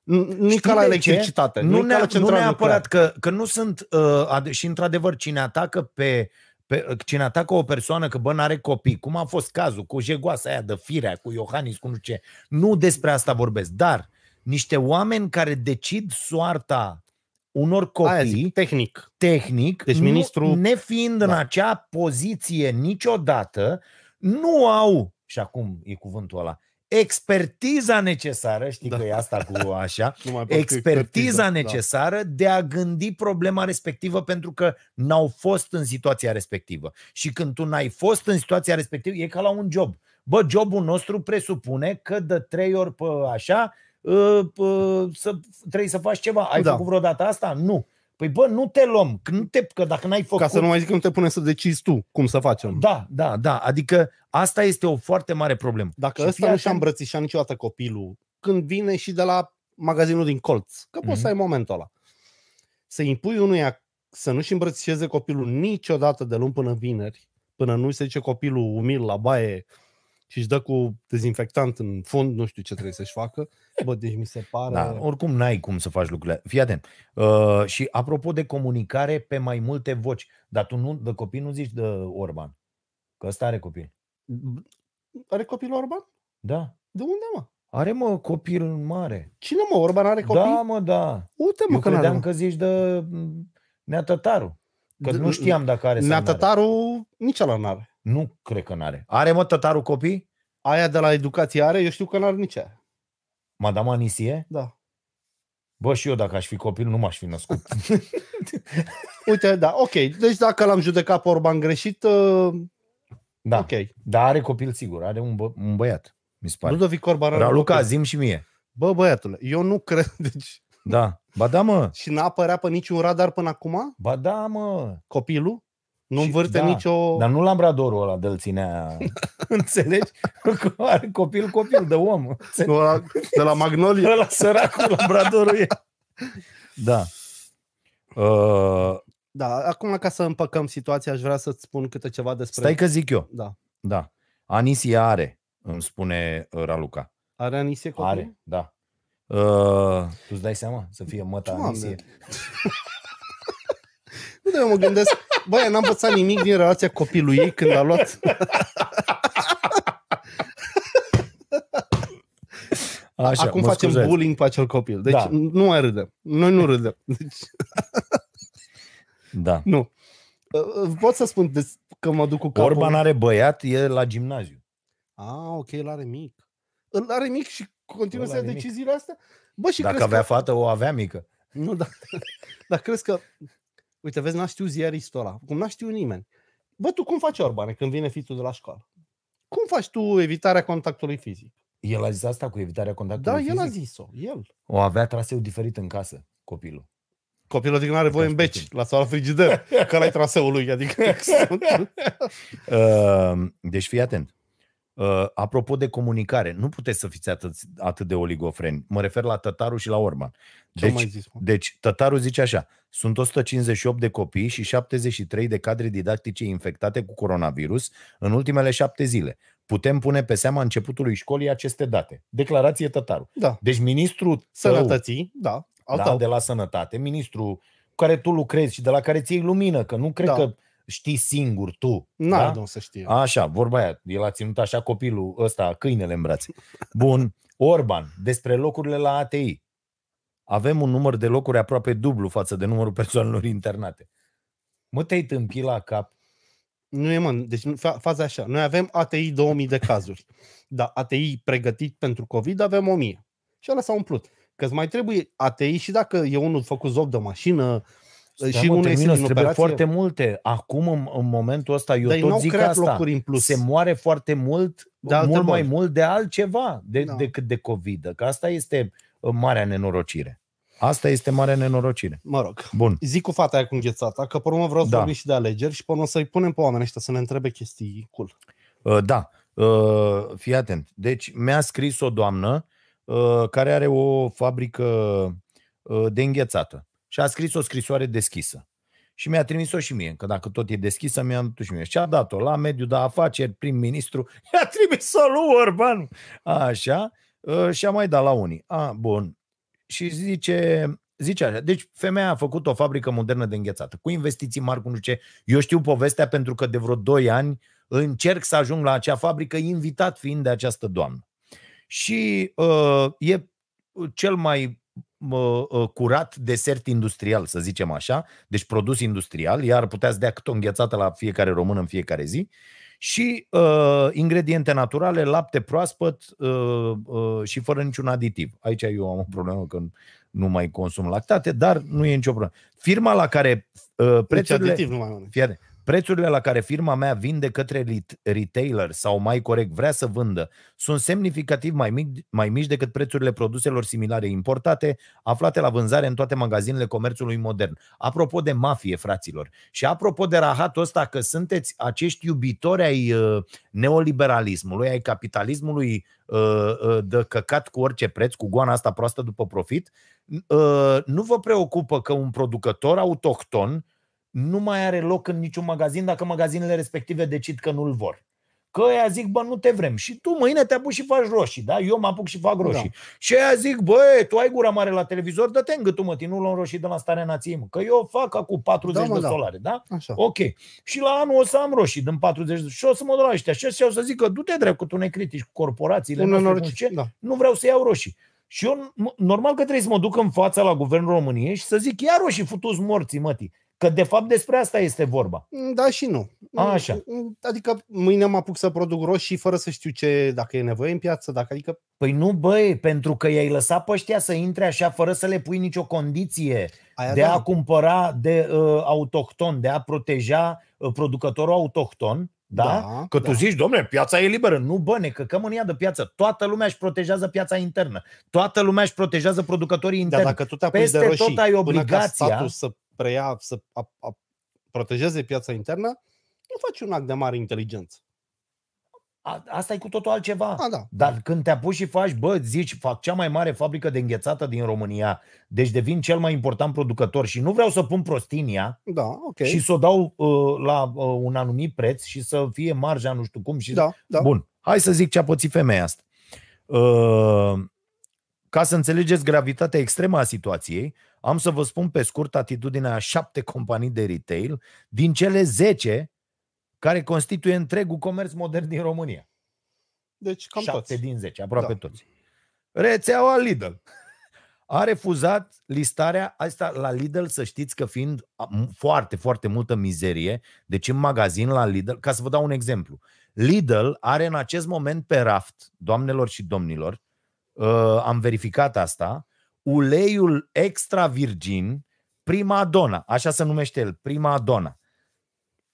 nu Știi ca la de electricitate. Nu, nu-i ca ne, la nu centrală neapărat că, că nu sunt... Uh, ade- și într-adevăr, cine atacă pe... Pe, cine atacă o persoană că bă n-are copii, cum a fost cazul cu jegoasa aia de firea, cu Iohannis, cu nu știu ce, nu despre asta vorbesc, dar niște oameni care decid soarta unor Aia copii zic, tehnic. tehnic, Deci nu- ministrul- nefiind în Da. acea poziție niciodată, nu au, și acum e cuvântul ăla, expertiza necesară, știi Da. că e asta cu așa, Nu mai pot cu expertiza da. necesară de a gândi problema respectivă pentru că n-au fost în situația respectivă. Și când tu n-ai fost în situația respectivă, e ca la un job. Bă, jobul nostru presupune că de trei ori pe așa uh, uh, să, trebuie să faci ceva. Ai Da. făcut vreodată asta? Nu. Păi bă, nu te luăm, că, nu te, că dacă n-ai făcut... Ca să nu mai zic că nu te pune să decizi tu cum să facem. Da, da, da. Adică asta este o foarte mare problemă. Dacă Și ăsta fii nu și-a atent- îmbrățișat niciodată copilul, când vine și de la magazinul din colț, că poți Mhm. să ai momentul ăla, să impui unuia să nu-și îmbrățișeze copilul niciodată de luni până vineri, până nu se duce copilul umil la baie și își dă cu dezinfectant în fund, nu știu ce trebuie să-și facă. Bă, deci mi se pare... Da, oricum n-ai cum să faci lucrurile. Fii atent. Uh, și apropo de comunicare pe mai multe voci, dar tu nu, de copii nu zici de Orban. Că ăsta are copii. Are copil Orban? Da. De unde, mă? Are, mă, copil mare. Cine, mă? Orban are copii? Da, mă, da. Uite, mă, Eu că n-are, credeam mă. că zici de m, Nea Tătaru. Că D- nu știam dacă are sau Nea n-are. Tătaru nici ăla n-are. Nu cred că n-are. Are, mă, Tătaru copii? Aia de la educație are, eu știu că n-are nici aia. Madama Anisie? Da. Bă, și eu dacă aș fi copil nu m-aș fi născut. Uite, da, ok. Deci dacă l-am judecat pe Orban greșit, uh, Da, ok. dar are copil sigur, are un, bă, un băiat, mi se pare. Ludovic Orban are Raluca, copil. zim și mie. Bă, băiatule, eu nu cred. Deci, Da. Ba da, mă. și n-a apărea pe niciun radar până acum Ba da, mă. copilul? Nu Și- învârte da, nicio... Dar nu Labradorul ăla de-l ținea, înțelegi? Că are copil, copil de om. înțelegi? Nu, ăla de la Magnolia. Ăla săracul Labradorul e. Da. Uh, Da, acum ca să împăcăm situația, aș vrea să-ți spun câte ceva despre... stai că zic eu. Da. Da. Anisia are, îmi spune uh, Raluca. Are Anisie copil? Are, da. Uh, tu îți dai seama să fie măta Doamne. Anisie? Nu de eu mă gândesc, băi, n-am învățat nimic din relația copilului ei când a luat... Așa, Acum mă facem scuzați. bullying pe acel copil. Deci Da. nu mai râdem. Noi nu râdem. Deci, Da. nu. Uh, Pot să spun des- că mă duc cu capul. Orban are băiat, e la gimnaziu. Ah, ok, el are mic. Îl are mic și continuă Ăla să ia are mic. deciziile astea? Bă, și Dacă crezi avea că... fată, o avea mică. Nu, da. Dar crezi că... Uite, vezi, n-a știut ziaristul ăla. Cum n-a știut nimeni. Bă, tu cum faci, Orbane, când vine fitul de la școală? Cum faci tu evitarea contactului fizic? El a zis asta cu evitarea contactului Da, el a fizic? zis-o. El. O avea traseu diferit în casă, copilul. Copilul adică nu are voie în Asta beci, la la frigider, că ăla e traseul lui. Adică Uh, deci fii atent. Uh, apropo de comunicare, nu puteți să fiți atât, atât de oligofreni. Mă refer la Tătaru și la Orban. ce mai Deci, zis, mă? deci Tătaru zice așa, sunt 158 de copii și 73 de cadre didactice infectate cu coronavirus în ultimele șapte zile. Putem pune pe seama începutului școlii aceste date. Declarație Tătaru. Da. Deci ministrul tău, Sănătății, da. Al da, tău. de la sănătate, ministrul cu care tu lucrezi și de la care ți iei lumină, că nu cred Da. că știi singur tu. N-are da? de unde să știe. Așa, vorba aia. El a ținut așa copilul ăsta, câinele în brațe. Bun. Orban, despre locurile la ATI. Avem un număr de locuri aproape dublu față de numărul persoanelor internate. Mă, te-ai tâmpit la cap. Nu e, mă, deci nu- fa- faza e așa. Noi avem ATI 2000 de cazuri. Dar ATI pregătit pentru COVID avem 1000. Și ăla s-a umplut. Că îți mai trebuie ATI și dacă e unul făcut zoc de mașină Stai, și mă, unul este termină, din trebuie operație. foarte multe. Acum, în, în momentul ăsta, eu dar ei tot n-au zic creat asta. locuri în plus. Se moare foarte mult, De alte mult mai boli. mult de altceva de, Da. decât de COVID. Că asta este uh, marea nenorocire. Asta este marea nenorocire. Mă rog. Bun. Zic cu fata aia cu înghețata, că pe urmă vreau să Da. vorbim și de alegeri și pe urmă să-i punem pe oamenii ăștia să ne întrebe chestii cool. Uh, Da, uh, fii atent. Deci mi-a scris o doamnă uh, care are o fabrică uh, de înghețată și a scris o scrisoare deschisă. Și mi-a trimis-o și mie, că dacă tot e deschisă, mi-a dat și mie. Și a dat-o la mediul de afaceri, prim-ministru, i-a trimis-o lui Orban. Așa, uh, și a mai dat la unii. A, bun. Și zice, zice așa, deci femeia a făcut o fabrică modernă de înghețată, cu investiții mari, cu nu știu ce. Eu știu povestea pentru că de vreo 2 ani încerc să ajung la acea fabrică, invitat fiind de această doamnă. Și uh, e cel mai uh, uh, curat desert industrial, să zicem așa, deci produs industrial, iar puteți dea cât o înghețată la fiecare român în fiecare zi, și uh, ingrediente naturale, lapte proaspăt uh, uh, și fără niciun aditiv. Aici eu am o problemă că nu mai consum lactate, dar nu e nicio problemă. Firma la care uh, prețurile... aditiv nu mai mănânc. Fii Prețurile la care firma mea vinde către retailer sau mai corect vrea să vândă sunt semnificativ mai, mic, mai mici decât prețurile produselor similare importate aflate la vânzare în toate magazinele comerțului modern. Apropo de mafie, fraților, și apropo de rahatul ăsta că sunteți acești iubitori ai uh, neoliberalismului, ai capitalismului uh, uh, de căcat cu orice preț, cu goana asta proastă după profit, nu vă preocupă că un producător autohton nu mai are loc în niciun magazin dacă magazinele respective decid că nu-l vor. Că ăia zic, bă, nu te vrem. Și tu mâine te apuci și faci roșii, da? Eu mă apuc și fac roșii. Da. Și ăia zic, bă, tu ai gura mare la televizor, dă-te în gâtul, mă, nu luăm roșii de la starea nației, mă. Că eu fac acum 40 da, mă, de solare, da? Așa. Ok. Și la anul o să am roșii din 40 de... Și o să mă duc la ăștia. Și o să zic că du-te drept, că tu ne critici cu corporațiile Până noastre, ce, da. nu vreau să iau roșii. Și eu, normal că trebuie să mă duc în fața la Guvernul României și să zic, ia roșii futuți morții, mătii. Că de fapt despre asta este vorba. Da și nu. Așa. Adică mâine mă apuc să produc roșii fără să știu ce, dacă e nevoie în piață, dacă adică... Păi nu, băi, pentru că i-ai lăsat pe ăștia să intre așa fără să le pui nicio condiție Aia de da. a cumpăra de uh, autohton, de a proteja uh, producătorul autohton, da? da că tu da. zici, domnule, piața e liberă. Nu, bă, ne căcăm în ea de piață. Toată lumea își protejează piața internă. Toată lumea își protejează producătorii interni. Dar dacă tu te Peste de roșii, tot ai obligația să preia, să a, a, protejeze piața internă, nu faci un act de mare inteligență. A, asta e cu totul altceva. A, da. Dar când te apuci și faci, bă, zici, fac cea mai mare fabrică de înghețată din România, deci devin cel mai important producător și nu vreau să pun prostinia da, okay. și să o dau uh, la uh, un anumit preț și să fie marja nu știu cum. Și... Da, da. Bun, hai să zic ce a pățit femeia asta. Uh, ca să înțelegeți gravitatea extremă a situației, am să vă spun pe scurt atitudinea a șapte companii de retail din cele 10 care constituie întregul comerț modern din România. Deci cam 7 toți. din 10, aproape da. toți. Rețeaua Lidl a refuzat listarea asta la Lidl, să știți că fiind foarte, foarte multă mizerie, deci în magazin la Lidl, ca să vă dau un exemplu, Lidl are în acest moment pe raft, doamnelor și domnilor, uh, am verificat asta, uleiul extra virgin Prima Dona, așa se numește el, Prima Dona.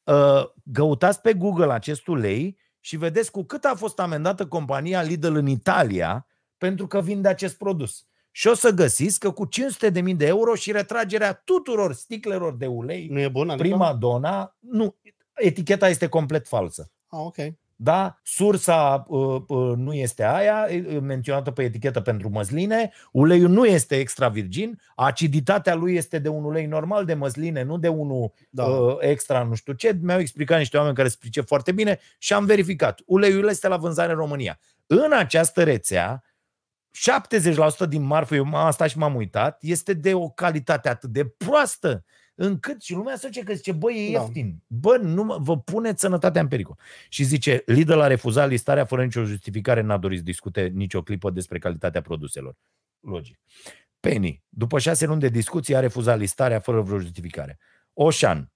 Uh, găutați pe Google acest ulei și vedeți cu cât a fost amendată compania Lidl în Italia pentru că vinde acest produs. Și o să găsiți că cu 500.000 de euro și retragerea tuturor sticlelor de ulei, nu e bun, adică? Prima Dona, nu, eticheta este complet falsă. Ah, ok. Da? Sursa uh, uh, nu este aia, menționată pe etichetă pentru măsline, uleiul nu este extra virgin, aciditatea lui este de un ulei normal de măsline, nu de unul da. uh, extra nu știu ce. Mi-au explicat niște oameni care se foarte bine și am verificat. Uleiul este la vânzare în România. În această rețea, 70% din marfă, eu am stat și m-am uitat, este de o calitate atât de proastă încât și lumea se că zice, băi, e da. ieftin. Bă, nu vă puneți sănătatea în pericol. Și zice, Lidl a refuzat listarea fără nicio justificare, n-a dorit să discute nicio clipă despre calitatea produselor. Logic. Penny, după șase luni de discuție, a refuzat listarea fără vreo justificare. Oșan,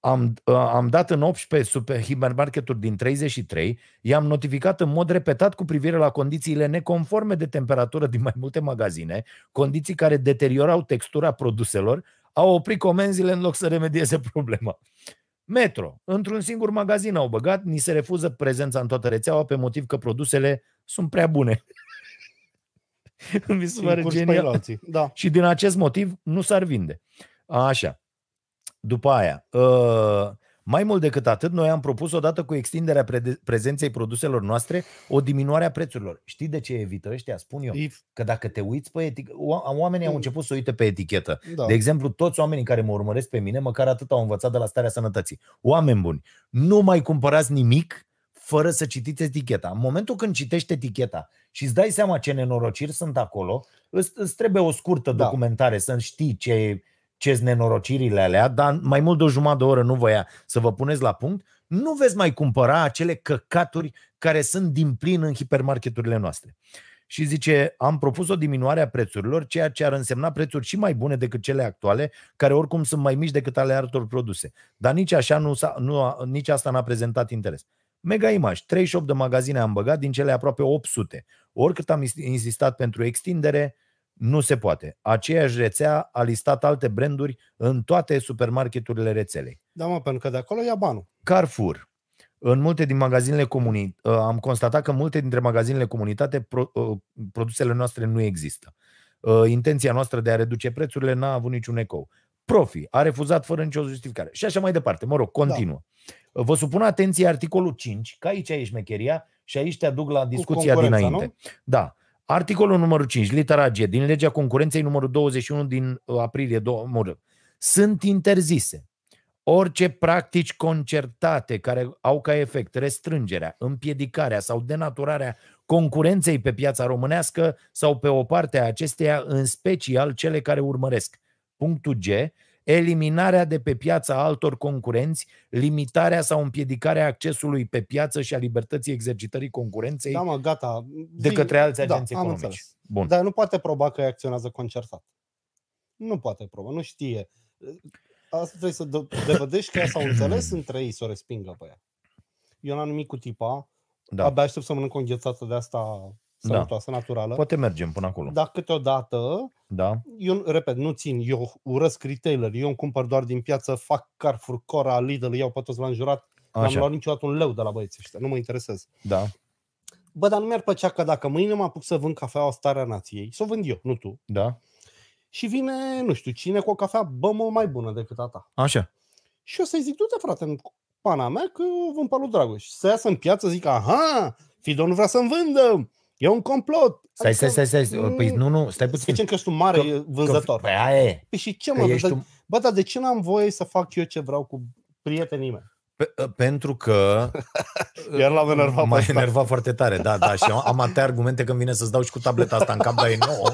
am, uh, am dat în 18 super hipermarketuri din 33, i-am notificat în mod repetat cu privire la condițiile neconforme de temperatură din mai multe magazine, condiții care deteriorau textura produselor, au oprit comenzile în loc să remedieze problema. Metro. Într-un singur magazin au băgat, ni se refuză prezența în toată rețeaua pe motiv că produsele sunt prea bune. Mi se pare genial. Da. Și din acest motiv nu s-ar vinde. Așa. După aia, uh, mai mult decât atât, noi am propus odată cu extinderea pre- prezenței produselor noastre o diminuare a prețurilor. Știi de ce evită ăștia? Spun eu. If... Că dacă te uiți pe etichetă, oamenii au mm. început să uite pe etichetă. Da. De exemplu, toți oamenii care mă urmăresc pe mine, măcar atât au învățat de la starea sănătății. Oameni buni, nu mai cumpărați nimic fără să citiți eticheta. În momentul când citești eticheta și îți dai seama ce nenorociri sunt acolo, îți, îți trebuie o scurtă da. documentare să știi ce ce nenorocirile alea, dar mai mult de o jumătate de oră nu voia să vă puneți la punct, nu veți mai cumpăra acele căcaturi care sunt din plin în hipermarketurile noastre. și zice, am propus o diminuare a prețurilor, ceea ce ar însemna prețuri și mai bune decât cele actuale, care oricum sunt mai mici decât ale altor produse. Dar nici așa nu, s-a, nu a, nici asta n-a prezentat interes. Mega Image, 38 de magazine am băgat, din cele aproape 800. Oricât am insistat pentru extindere, nu se poate. Aceeași rețea a listat alte branduri în toate supermarketurile rețelei. Da, mă, pentru că de acolo ia banul. Carrefour. În multe din magazinele comuni, uh, am constatat că în multe dintre magazinele comunitate pro, uh, produsele noastre nu există. Uh, intenția noastră de a reduce prețurile n-a avut niciun ecou. Profi a refuzat fără nicio justificare. Și așa mai departe. Mă rog, continuă. Da. Vă supun atenție articolul 5, că aici e șmecheria și aici te aduc la discuția dinainte. Nu? Da. Articolul numărul 5, litera G, din legea concurenței numărul 21 din aprilie 2000, sunt interzise orice practici concertate care au ca efect restrângerea, împiedicarea sau denaturarea concurenței pe piața românească sau pe o parte a acesteia, în special cele care urmăresc. Punctul G. Eliminarea de pe piața altor concurenți, limitarea sau împiedicarea accesului pe piață și a libertății exercitării concurenței da, mă, gata. de către alți da, agenți economici. Bun. Dar nu poate proba că acționează concertat. Nu poate proba, nu știe asta trebuie să dovedești că ea s-au înțeles între ei să o respingă pe ea. Eu n-am nimic cu tipa, da. abia aștept să mănânc o înghețată de asta sănătoasă, da. naturală. Poate mergem până acolo. Dar câteodată, da. eu, repet, nu țin, eu urăsc retailer, eu îmi cumpăr doar din piață, fac Carrefour, Cora, Lidl, iau pe toți la înjurat, n-am luat niciodată un leu de la băieții ăștia, nu mă interesez. Da. Bă, dar nu mi-ar plăcea că dacă mâine mă apuc să vând cafeaua Starea Nației, să o vând eu, nu tu. Da și vine, nu știu cine, cu o cafea bă, mai bună decât a ta. Așa. Și eu să-i zic, du-te frate, în pana mea că o vând pe lui Dragoș. Să iasă în piață, zic, aha, Fido nu vrea să-mi vândă, e un complot. Stai, adică, stai, stai, stai, păi nu, nu, stai puțin. Zicem că ești un mare că, vânzător. Că, păi aia e. Păi și ce mă, ești un... bă, dar de ce n-am voie să fac eu ce vreau cu prietenii mei? Pe, ă, pentru că Iar l-am enervat M-a enervat foarte tare, da, da Și am atâtea argumente când vine să-ți dau și cu tableta asta în cap, dar e nouă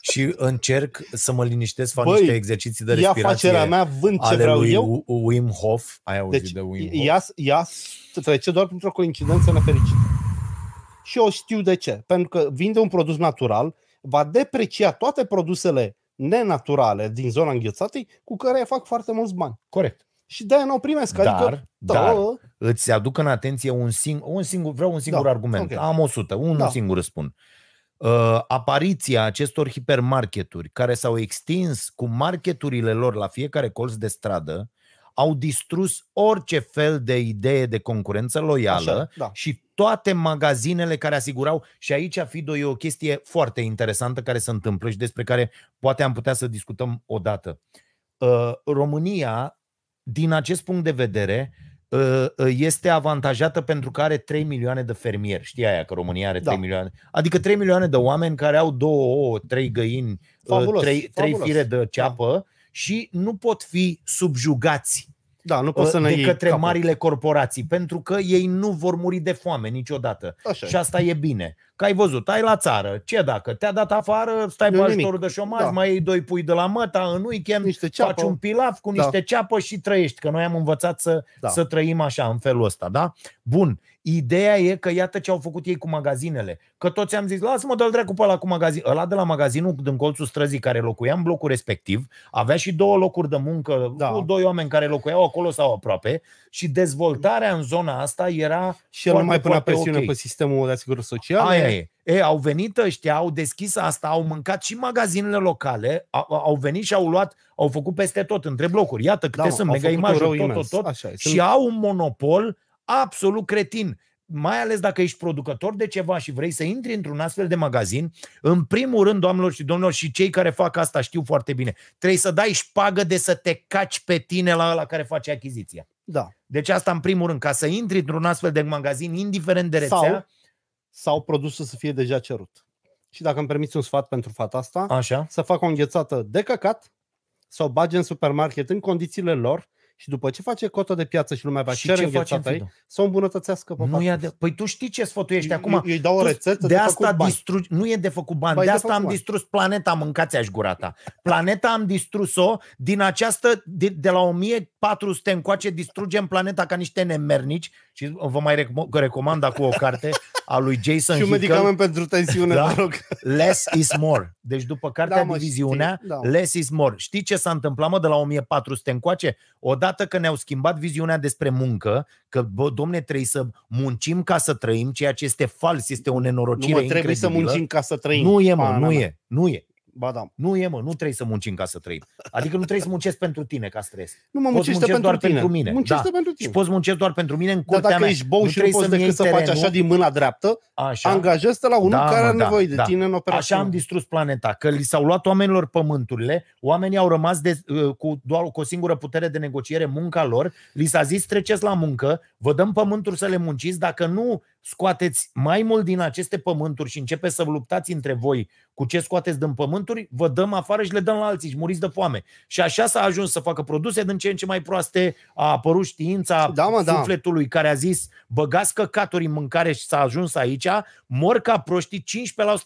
și încerc să mă liniștesc, fac Băi, niște exerciții de respirație ia facerea mea, vând ce vreau lui eu. Wim Hof, ai auzit deci, de Wim Hof? Ea, ea trece doar printr-o coincidență nefericită. Și eu știu de ce. Pentru că vinde un produs natural, va deprecia toate produsele nenaturale din zona înghețatei cu care fac foarte mulți bani. Corect. Și de-aia nu o primesc. Dar, adică, dar da, îți aduc în atenție un, sing- un singur, vreau un singur da, argument. Okay. Am 100, unul da. singur răspund. Uh, apariția acestor hipermarketuri care s-au extins cu marketurile lor la fiecare colț de stradă au distrus orice fel de idee de concurență loială Așa, da. și toate magazinele care asigurau, și aici Fido e o chestie foarte interesantă care se întâmplă și despre care poate am putea să discutăm odată. Uh, România, din acest punct de vedere, Ă, ă, este avantajată pentru că are 3 milioane de fermieri. Știi aia că România are 3 da. milioane. Adică 3 milioane de oameni care au două ouă, trei găini, ă, fabulos, 3, 3 fire de ceapă da. și nu pot fi subjugați da, nu pot să ne de către capul. marile corporații, pentru că ei nu vor muri de foame niciodată. Așa și asta e bine. Că ai văzut, ai la țară, ce dacă? Te-a dat afară, stai pe ajutorul de șomaj, da. mai iei doi pui de la măta în weekend, niște ceapă. faci un pilaf cu da. niște ceapă și trăiești, că noi am învățat să, da. să trăim așa, în felul ăsta, da? Bun, Ideea e că iată ce au făcut ei cu magazinele. Că toți am zis, lasă-mă, dă-l dracu pe ăla cu magazin. Ăla de la magazinul din colțul străzii care locuia în blocul respectiv, avea și două locuri de muncă, da. cu doi oameni care locuiau acolo sau aproape și dezvoltarea în zona asta era Și el nu mai punea presiune okay. pe sistemul de asigurări sociale. Aia e. E, au venit ăștia, au deschis asta, au mâncat și magazinele locale, au, au venit și au luat, au făcut peste tot, între blocuri. Iată câte da, sunt, mega imagini, tot, tot, tot. Așa, și sunt... au un monopol absolut cretin. Mai ales dacă ești producător de ceva și vrei să intri într-un astfel de magazin, în primul rând, doamnelor și domnilor, și cei care fac asta știu foarte bine, trebuie să dai șpagă de să te caci pe tine la ăla care face achiziția. Da. Deci asta în primul rând, ca să intri într-un astfel de magazin, indiferent de rețea... Sau, sau produsul să fie deja cerut. Și dacă îmi permiți un sfat pentru fata asta, Așa. să facă o înghețată de căcat sau bage în supermarket în condițiile lor și după ce face cotă de piață și lumea va și cere înghețată ei, să o îmbunătățească pe nu e de... Păi tu știi ce sfătuiești acum? Eu, îi dau o rețetă de, de asta distrugi... Nu e de făcut bani. Bai de, de asta am bani. distrus planeta, mâncați aș gurata. Planeta am distrus-o din această, de, de la 1400 încoace, distrugem planeta ca niște nemernici și vă mai recomand cu o carte a lui Jason Și un Hickel, medicament pentru tensiune, Da. da. vă rog. Less is more. Deci după cartea Da, da, mă, Diviziunea, știu, da. less is more. Știi ce s-a întâmplat, mă, de la 1400 încoace? Odată că ne-au schimbat viziunea despre muncă, că, bă, domne, trebuie să muncim ca să trăim, ceea ce este fals, este o Nu nenorocire mă, trebuie să incredibilă. muncim ca să trăim. Nu e, mă, Pana nu mea. e, nu e. Ba da. Nu e, mă, nu trebuie să muncim ca să trăim. Adică nu trebuie să muncesc pentru tine ca să trăiesc. Nu mă Poți muncește muncesc pentru doar tine. pentru mine. Muncește Da. pentru Și tine. poți muncesc doar pentru mine în Dar curtea dacă mea. ești bou și nu trebuie poți să-mi decât să iei faci terenul. așa din mâna dreaptă, Așa. angajezi la unul Da, care mă, are da, nevoie de da. tine în Așa operațiune. am distrus planeta, că li s-au luat oamenilor pământurile, oamenii au rămas de, uh, cu doar cu o singură putere de negociere, munca lor, li s-a zis treceți la muncă, vă dăm pământuri să le munciți, dacă nu scoateți mai mult din aceste pământuri și începeți să luptați între voi cu ce scoateți din pământuri, vă dăm afară și le dăm la alții și muriți de foame. Și așa s-a ajuns să facă produse din ce în ce mai proaste, a apărut știința Da, mă, da. sufletului care a zis băgați căcaturi în mâncare și s-a ajuns aici, mor ca proștii,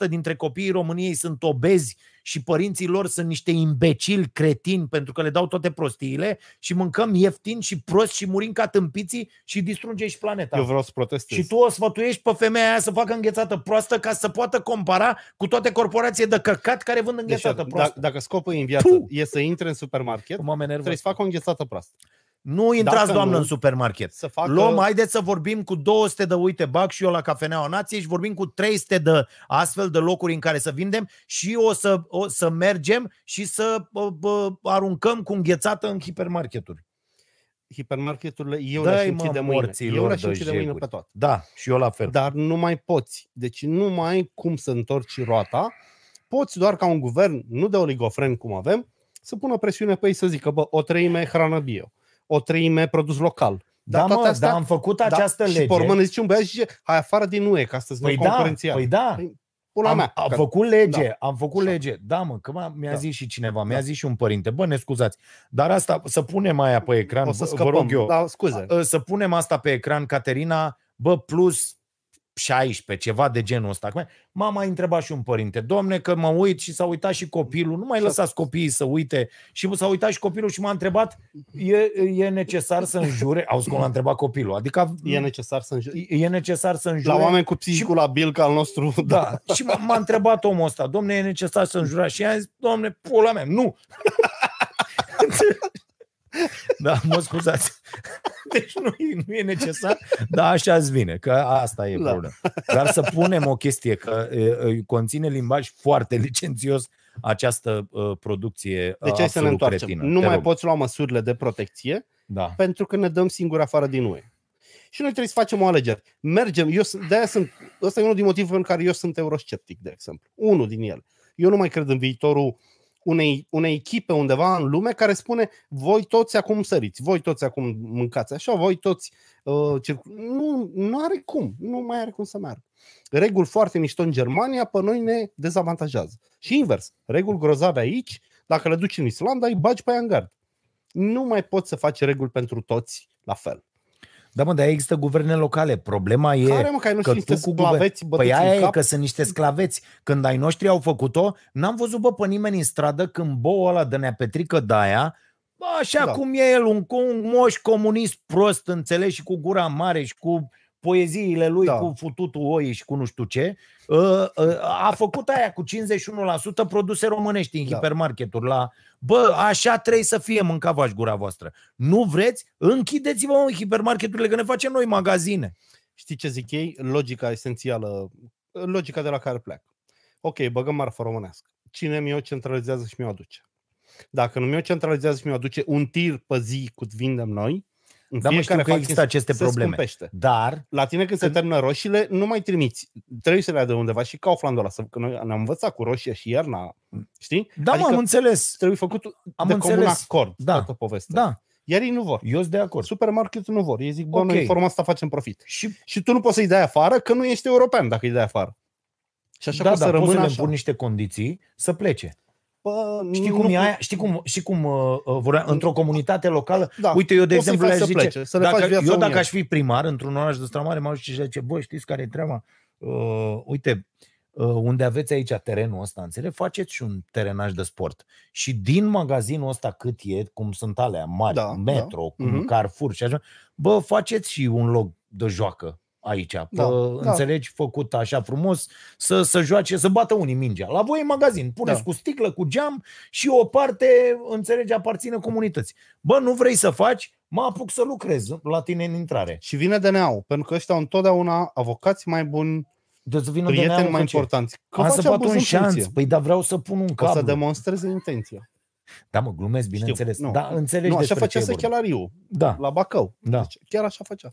15% dintre copiii României sunt obezi și părinții lor sunt niște imbecili, cretini, pentru că le dau toate prostiile și mâncăm ieftin și prost și murim ca tâmpiții și distrugem și planeta. Eu vreau să protestez. Și tu o sfătuiești pe femeia aia să facă înghețată proastă ca să poată compara cu toate corporațiile de căcat care vând deci, înghețată dacă, proastă. dacă scopul în viață Puh! e să intre în supermarket, Cum mă enervez. trebuie să facă o înghețată proastă. Nu intrați, Dacă doamnă, nu, în supermarket. Să facă... Luăm, haideți să vorbim cu 200 de, uite, bag și eu la Cafeneaua Nației și vorbim cu 300 de astfel de locuri în care să vindem și o să, o să mergem și să bă, bă, aruncăm cu înghețată în hipermarketuri. hipermarketurile, eu Dă-i, le-aș mă, închide mâine. morților Eu le-aș de închide mâine jeguri. pe toate. Da, și eu la fel. Dar nu mai poți. Deci nu mai ai cum să întorci roata. Poți doar ca un guvern, nu de oligofren cum avem, să pună presiune pe ei să zică, bă, o treime hrană bio, o treime produs local. Da, Dar toate mă, astea- dar am făcut această și lege. pe urmă ne zice un băiat și zice, hai afară din UE, ca să Păi ne da, concurențial. păi da. Păi, Pula am, mea. am Că- făcut lege, Da. am făcut Așa. lege. Da, mă, că m-a- mi-a Da. zis și cineva, mi-a Da. zis și un părinte. Bă, ne scuzați, dar asta, să punem aia pe ecran, o să vă, scăpăm. vă rog eu. Da, scuze. Ă, să punem asta pe ecran, Caterina, bă, plus 16, ceva de genul ăsta. Acum, Mama a întrebat și un părinte, domne, că mă uit și s-a uitat și copilul, nu mai lăsați copiii să uite. Și s-a uitat și copilul și m-a întrebat, e, e necesar să înjure? Auzi cum l-a întrebat copilul, adică E necesar să înjuri. e necesar să înjure? La oameni cu psihicul labil ca al nostru, da. Da. Și m-a, m-a întrebat omul ăsta, domne, e necesar să înjurați? Și i-a zis, domne, pula mea, nu. da, mă scuzați. Deci nu e, nu e necesar, dar așa îți vine, că asta e Da. problema. Dar să punem o chestie, că e, e, conține limbaj foarte licențios această uh, producție Deci hai să ne absolut întoarcem. cretină. Nu Te mai rog. poți lua măsurile de protecție Da. pentru că ne dăm singuri afară din UE. Și noi trebuie să facem o alegere. Mergem, eu sunt, de-aia sunt, ăsta e unul din motivele pentru care eu sunt eurosceptic, de exemplu. Unul din ele. Eu nu mai cred în viitorul unei, unei echipe undeva în lume care spune voi toți acum săriți, voi toți acum mâncați așa, voi toți uh, circu- nu, nu are cum, nu mai are cum să meargă. Reguli foarte mișto în Germania, pe noi ne dezavantajează. Și invers, reguli grozave aici, dacă le duci în Islanda, îi bagi pe aia în gard. Nu mai poți să faci reguli pentru toți la fel. Da, mă, dar există guverne locale. Problema e... Care mă, că ai că noștri niște tu cu sclaveți bătuți Păi aia în e cap? că sunt niște sclaveți. Când ai noștri au făcut-o, n-am văzut bă pe nimeni în stradă când boul ăla de nea Petrică Daia, bă, așa Da. da. cum e el, un, un moș comunist prost, înțeles, și cu gura mare și cu poeziile lui, Da. da. cu fututul oi și cu nu știu ce, ă, ă, a făcut aia cu 51% produse românești în Da. da. hipermarketuri. La, bă, așa trebuie să fie, mâncavași gura voastră. Nu vreți? Închideți-vă în hipermarketurile, că ne facem noi magazine. Știi ce zic ei? Logica esențială, logica de la care pleacă. Ok, băgăm marfă românească. Cine mi-o centralizează și mi-o aduce? Dacă nu mi-o centralizează și mi-o aduce un tir pe zi cât vindem noi, în Dar mă știu fiecare că fac există aceste se probleme. scumpește. Dar La tine când se Când- termină roșiile, nu mai trimiți. Trebuie să le ia de undeva și Kauflandul ăla, să- că noi ne-am învățat cu roșia și iarna, știi? Da, adică mă, am înțeles. trebuie făcut Am de comun înțeles. acord Da. toată povestea. Da, Iar ei nu vor. eu sunt de acord. Supermarketul nu vor. Ei zic, bă, Ok. noi în forma asta facem profit. Și Și tu nu poți să-i dai afară că nu ești european dacă îi dai afară. Și așa da, poți da, să poți să rămână le așa. pun niște condiții să plece. Bă, Știi nu cum e pot- aia? Știi cum, știi cum uh, uh, vorbea, într-o comunitate locală? Da. Uite, eu de Poți să-i exemplu faci le-aș să zice, plece, să le dacă, faci viața eu dacă unie. aș fi primar într-un oraș de stramare, m-aș duce și aș zice, bă, știți care e treaba? Uh, uite, uh, unde aveți aici terenul ăsta, înțeleg, faceți și un terenaj de sport. Și din magazinul ăsta cât e, cum sunt alea mari, Da, Metro, da. cum Mhm. Carrefour și așa, bă, faceți și un loc de joacă aici, Da, pe, da. înțelegi, făcut așa frumos, să, să joace, să bată unii mingea. La voi în magazin, puneți Da. cu sticlă, cu geam și o parte, înțelegi, aparține comunității. Bă, nu vrei să faci? Mă apuc să lucrez la tine în intrare. Și vine DNA-ul, pentru că ăștia au întotdeauna avocați mai buni, De să vină de prieteni neamul mai cu ce? importanți. Că Am face să bat abuz un în șanț. funcție. Păi da, vreau să pun un O cablu. să demonstreze intenția. Da, mă, glumesc, bineînțeles. Știu, nu. Da, înțelegi Nu, așa despre făcea ce e vorba. Sechelariu, Da, la Bacău. da. Deci, chiar așa făcea.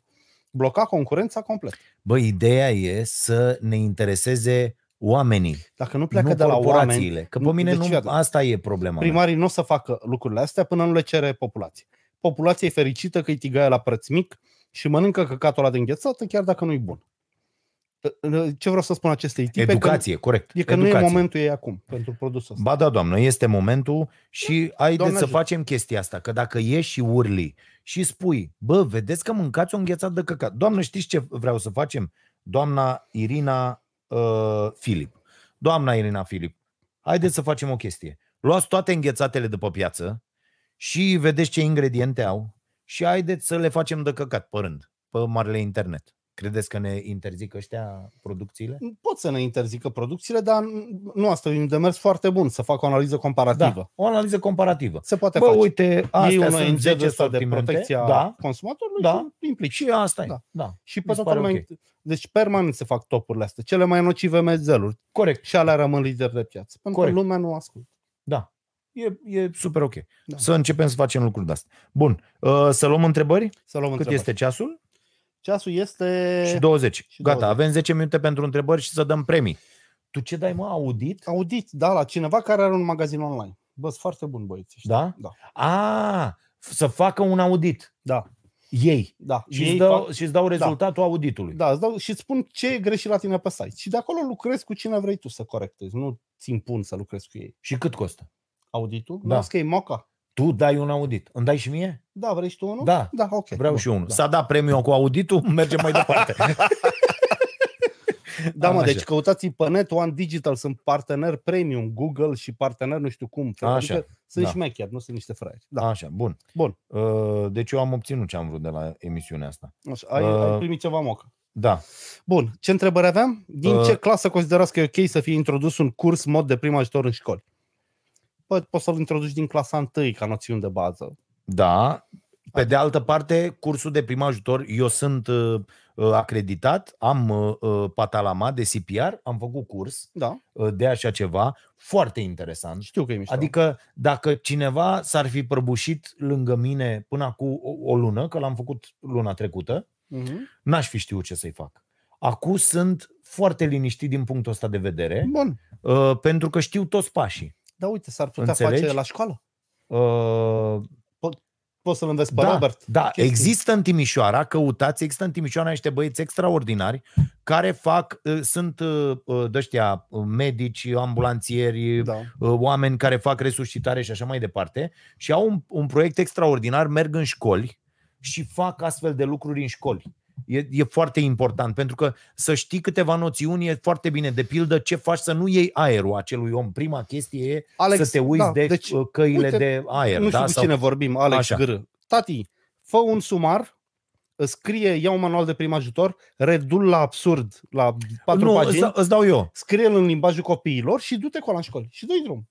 Bloca concurența complet. Bă, ideea e să ne intereseze oamenii, Dacă nu pleacă nu de la oameni, corporațiile. Că pe nu- mine deci, nu, iată, asta e problema. mea. primarii nu o să facă lucrurile astea până nu le cere populația. Populația e fericită că îi tigaie la preț mic și mănâncă căcatul ăla de înghețată chiar dacă nu-i bun. Ce vreau să spun acestei tipe? Educație, corect. Că, e că Educație. nu e momentul ei acum pentru produsul ăsta. Ba da, doamnă, este momentul și haideți Doamne să ajută. facem chestia asta, că dacă ieși și urli și spui, bă, vedeți că mâncați o înghețată de căcat. Doamnă, știți ce vreau să facem? Doamna Irina uh, Filip. Doamna Irina Filip, haideți să facem o chestie. Luați toate înghețatele de pe piață și vedeți ce ingrediente au și haideți să le facem de căcat pe rând, pe marele internet. Credeți că ne interzic ăștia producțiile? Pot să ne interzică producțiile, dar nu asta e un demers foarte bun, să facă o analiză comparativă. Da, o analiză comparativă. Se poate Bă, face. uite, Iei astea un sunt ONG 10 de ăsta de sortimente. protecția Da, consumatorului Da. și implici. și asta e. Da. Da. Și mi pe se toată pare lumea. Deci permanent se fac topurile astea. Cele mai nocive mezeluri. Corect. Și alea rămân lideri de piață. Pentru Corect. că lumea nu ascultă. Da. E, e super ok. Da. Să începem să facem lucruri de astea. Bun. Uh, să luăm întrebări? Să luăm Cât întrebări. este ceasul? Ceasul este Și 20. și Gata, 20. avem 10 minute pentru întrebări și să dăm premii. Tu ce dai, mă? Audit? audit, da, la cineva care are un magazin online. Bă, sunt foarte bun băieți. ăștia. Da? Da. A, să facă un audit. Da. Ei. Da. Și Ei îți dau, fac- și îți dau rezultatul auditului. Da, îți dau, și îți spun ce e greșit la tine pe site. Și de acolo lucrezi cu cine vrei tu să corectezi. Nu ți impun să lucrezi cu ei. Și cât costă? Auditul? Da. Da. că e moca. Tu dai un audit. Îmi dai și mie? Da, vrei și tu unul? Da. Da, ok. Vreau Bun, și unul. Da, S-a dat premiul cu auditul, mergem mai departe. da mă, Așa. deci căutați pe net One Digital, sunt partener premium, Google și partener nu știu cum. Așa, Adică sunt da. șmecheri, nu sunt niște fraieri. Da. Așa, bun. Bun. Uh, Deci eu am obținut ce am vrut de la emisiunea asta. Așa, ai, Uh, ai primit ceva moca. Da. Bun, ce întrebări aveam? Din Uh, ce clasă considerați că e ok să fie introdus un curs mod de prim ajutor în școli? Bă, poți să-l introduci din clasa 1 ca noțiuni de bază. Da. Pe de altă parte, cursul de prim ajutor, eu sunt uh, uh, acreditat, am uh, uh, patalama de CPR, am făcut curs Da, uh, de așa ceva, foarte interesant. știu că e mișto. Adică dacă cineva s-ar fi prăbușit lângă mine până acum o, o lună, că l-am făcut luna trecută, Mhm. n-aș fi știut ce să-i fac. Acum sunt foarte liniștit din punctul ăsta de vedere, Bun. uh, pentru că știu toți pașii. Da, uite, s-ar putea Înțelegi? face la școală. Uh, Poți să-l înveți pe da, Robert. da, chestii. există în Timișoara, căutați, există în Timișoara niște băieți extraordinari care fac, uh, sunt uh, uh, de ăștia uh, medici, ambulanțieri, Da. uh, oameni care fac resuscitare și așa mai departe și au un, un proiect extraordinar, merg în școli și fac astfel de lucruri în școli. E, e foarte important, pentru că să știi câteva noțiuni e foarte bine. De pildă, ce faci să nu iei aerul acelui om. Prima chestie e Alex, să te uiți da, de deci, uh, căile uite, de aer. nu știu da? cu cine vorbim, Alex Așa. Gr. Tati, fă un sumar, scrie, ia un manual de prim ajutor, redul la absurd, la patru nu, pagini, îți, îți dau eu. scrie-l în limbajul copiilor și du-te cu ăla în școli. Și dă-i drum.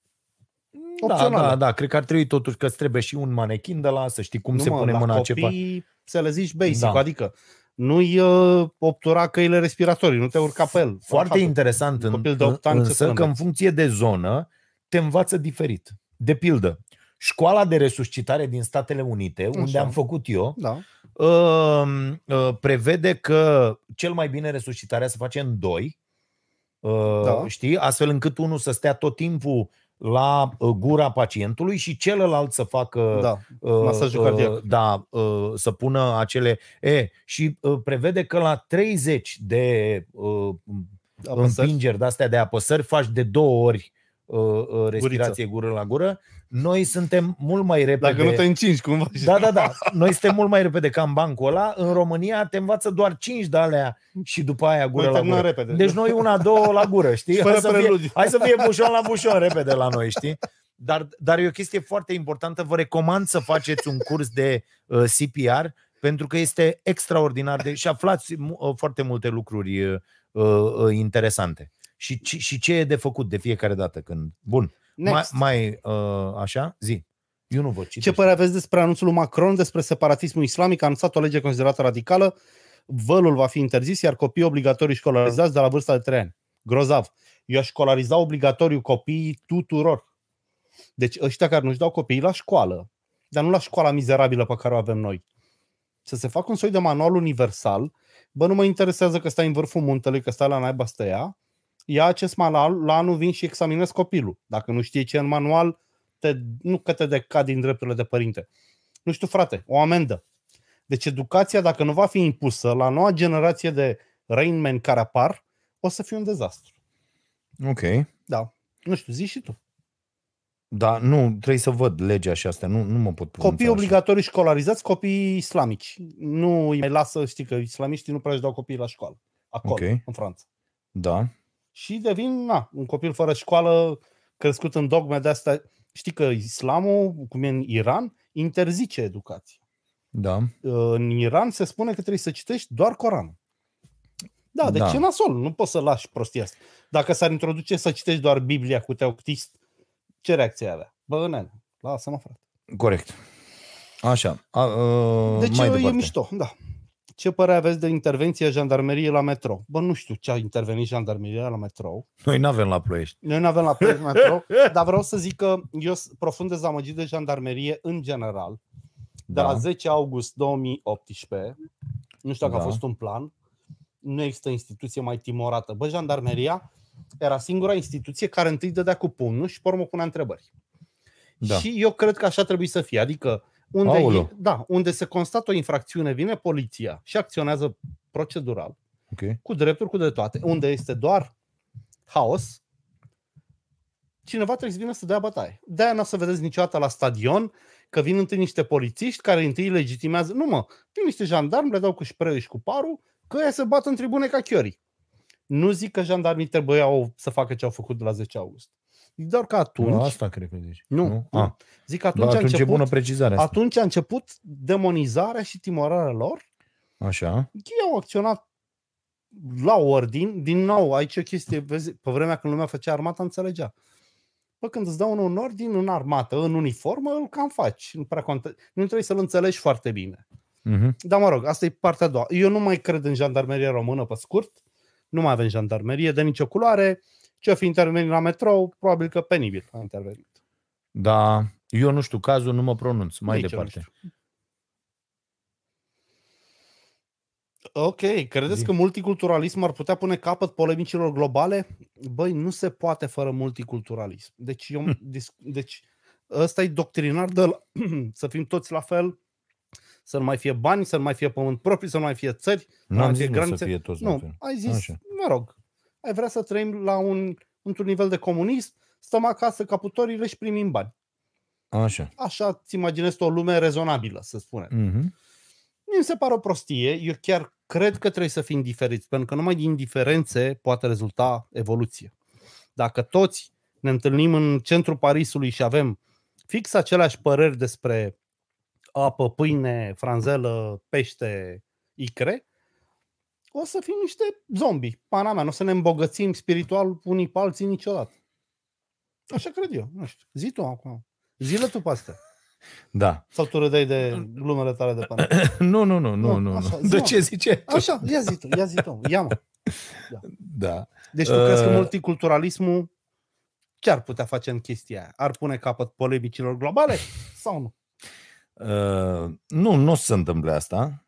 Da, Opțională. da, da, cred că ar trebui totuși că îți trebuie și un manechin de la să știi cum nu, se mă, pune la mâna ce copii, faci. să le zici basic, Da. adică nu-i uh, obtura căile respiratorii, nu te urca pe el. Foarte Rahatul. interesant Un în, copil de opt ani ce să însă că în înveți? funcție de zonă te învață diferit. De pildă, școala de resuscitare din Statele Unite, unde Așa. am făcut eu, Da, uh, uh, prevede că cel mai bine resuscitarea se face în doi, uh, Da. știi, astfel încât unul să stea tot timpul la uh, gura pacientului și celălalt să facă da. uh, Masajul cardiac. da, uh, să pună acele e și uh, prevede că la 30 de uh, Apăsări. împingeri de astea de apăsări faci de două ori uh, uh, respirație gură la gură. Noi suntem mult mai repede. Dacă nu te încingi cumva. Da, da, da. Noi suntem mult mai repede ca în bancul ăla. În România te învață doar 5 de alea și după aia gură Noi la terminăm gură. repede. Deci noi una, două la gură, știi? Fără Hai să, fie, preludiu. hai să fie bușon la bușon repede la noi, știi? Dar, dar e o chestie foarte importantă. Vă recomand să faceți un curs de uh, CPR pentru că este extraordinar de... și aflați mu- uh, foarte multe lucruri uh, uh, interesante. Și, și, și ce e de făcut de fiecare dată când... Bun, mai, Next. mai uh, așa? Zi. Eu nu vă Ce citești. părere aveți despre anunțul lui Macron despre separatismul islamic? A anunțat o lege considerată radicală. Vălul va fi interzis, iar copiii obligatoriu școlarizați de la vârsta de 3 ani. Grozav. Eu aș școlariza obligatoriu copiii tuturor. Deci ăștia care nu-și dau copiii la școală, dar nu la școala mizerabilă pe care o avem noi. Să se facă un soi de manual universal, bă, nu mă interesează că stai în vârful muntelui, că stai la naiba stăia, ia acest manual, la anul vin și examinez copilul. Dacă nu știe ce e în manual, te, nu că te decad din drepturile de părinte. Nu știu, frate, o amendă. Deci educația, dacă nu va fi impusă la noua generație de Rainman care apar, o să fie un dezastru. Ok. Da. Nu știu, zici și tu. Dar nu, trebuie să văd legea și astea. Nu, nu mă pot pronunța Copii așa. obligatoriu școlarizați, copii islamici. Nu îi mai lasă, știi că islamiștii nu prea își dau copiii la școală. Acolo, Ok. în Franța. Da. Și devin, na, un copil fără școală, crescut în dogme de astea. Știi că islamul, cum e în Iran, interzice educație. Da. în Iran se spune că trebuie să citești doar Coranul. Da, deci Da. e nasol, nu poți să lași prostia asta. Dacă s-ar introduce să citești doar Biblia cu teoctist, ce reacție ai avea? Bă, nene, lasă-mă, frate. Corect. Așa. A, uh, Deci mai e departe. mișto, da. Ce părere aveți de intervenția jandarmeriei la metrou? Bă, nu știu ce a intervenit jandarmeria la metrou. Noi nu avem la ploiești. Noi nu avem la proiect metrou, dar vreau să zic că eu sunt profund dezamăgit de jandarmerie în general. De Da. la 10 august 2018, nu știu dacă Da. a fost un plan, nu există instituție mai timorată. Bă, jandarmeria era singura instituție care întâi dădea cu pumnul și pe urmă punea întrebări. Da. Și eu cred că așa trebuie să fie. Adică unde, Aoleu. e, da, unde se constată o infracțiune, vine poliția și acționează procedural, Ok. cu drepturi, cu de toate. Unde este doar haos, cineva trebuie să vină să dea bătaie. De-aia nu o să vedeți niciodată la stadion că vin întâi niște polițiști care întâi legitimează. Nu mă, vin niște jandarmi, le dau cu spray și cu parul, că ea se bat în tribune ca chiorii. Nu zic că jandarmii trebuiau să facă ce au făcut de la 10 august. Zic doar că atunci, Nu, asta cred că zici. Nu, nu? nu. Ah, zic că atunci, atunci, da, a atunci e început, bună precizarea asta. atunci a început demonizarea și timorarea lor Așa. ei au acționat la ordin, din nou, aici e o chestie, vezi, pe vremea când lumea făcea armata, înțelegea. Bă, când îți dau unul un ordin în armată, în uniformă, îl cam faci. Nu, prea conte- nu trebuie să-l înțelegi foarte bine. Mhm. Dar mă rog, asta e partea a doua. Eu nu mai cred în jandarmerie română pe scurt. Nu mai avem jandarmerie de nicio culoare. Ce o fi intervenit la metrou, probabil că penibil a intervenit. Da, eu nu știu cazul, nu mă pronunț. Mai Nici eu nu departe. știu. Ok, credeți Zi. că multiculturalism ar putea pune capăt polemicilor globale? Băi, nu se poate fără multiculturalism. Deci, eu, dis- deci ăsta e doctrinar de la, să fim toți la fel, să nu mai fie bani, să nu mai fie pământ propriu, să nu mai fie țări. Nu am mai zis fie nu să granițe. fie toți la Nu, fel. ai zis, Așa. mă rog, ai vrea să trăim la un, într-un nivel de comunism, stăm acasă ca putorile și primim bani. Așa. Așa îți imaginezi tu o lume rezonabilă, să spunem. Mhm. Mi se pare o prostie. Eu chiar cred că trebuie să fim diferiți, pentru că numai din diferențe poate rezulta evoluție. Dacă toți ne întâlnim în centrul Parisului și avem fix aceleași păreri despre apă, pâine, franzelă, pește, icre, o să fim niște zombi. Pana mea, nu o să ne îmbogățim spiritual unii pe alții niciodată. Așa cred eu. Nu știu. Zi tu acum. Zile tu pe astea. Da. Sau tu râdeai de glumele tale de până. Nu, nu, nu, nu, Nu, nu. așa, nu. zi-mă. De ce zice? Așa, ia zi tu, ia zi tu, ia mă. Da. Deci tu uh... crezi că Uh. multiculturalismul ce ar putea face în chestia aia? Ar pune capăt polemicilor globale sau nu? Uh, nu, nu se întâmplă asta.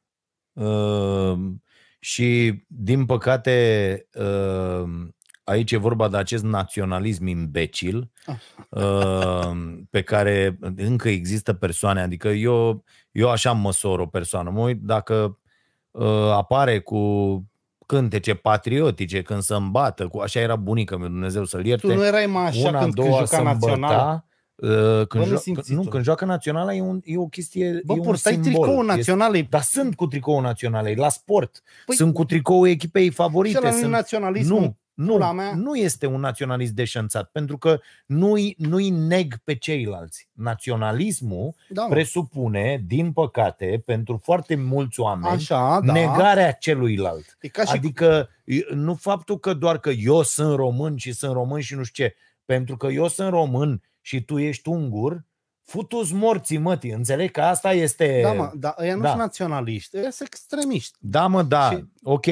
Uh, și, din păcate, uh, aici e vorba de acest naționalism imbecil uh, pe care încă există persoane. Adică eu, eu așa măsor o persoană. Mă uit dacă uh, apare cu cântece patriotice când se îmbată, cu așa era bunica mea, Dumnezeu să-l ierte. Tu nu erai mai așa Una, când, când două, juca național. sâmbăta, uh, când, Bă, jo- nesimțitul. nu, când joacă naționala e, un, e o chestie, Bă, e un purtai simbol. tricoul Este- național, e Dar sunt cu tricoul național, e la sport. Păi- sunt cu tricoul echipei și favorite. la noi Sunt... naționalismul. Nu, Nu, Pula mea. nu este un naționalist deșanțat, pentru că nu-i, nu-i neg pe ceilalți. Naționalismul Da, mă. presupune, din păcate, pentru foarte mulți oameni, Așa, da. negarea celuilalt. E ca și Adică nu faptul că doar că eu sunt român și sunt român și nu știu ce, pentru că eu sunt român și tu ești ungur, futus morții mătii, înțeleg că asta este... Da, mă, dar ăia nu da. sunt naționaliști, ăia sunt extremiști. Da, mă, da, Și- și... ok.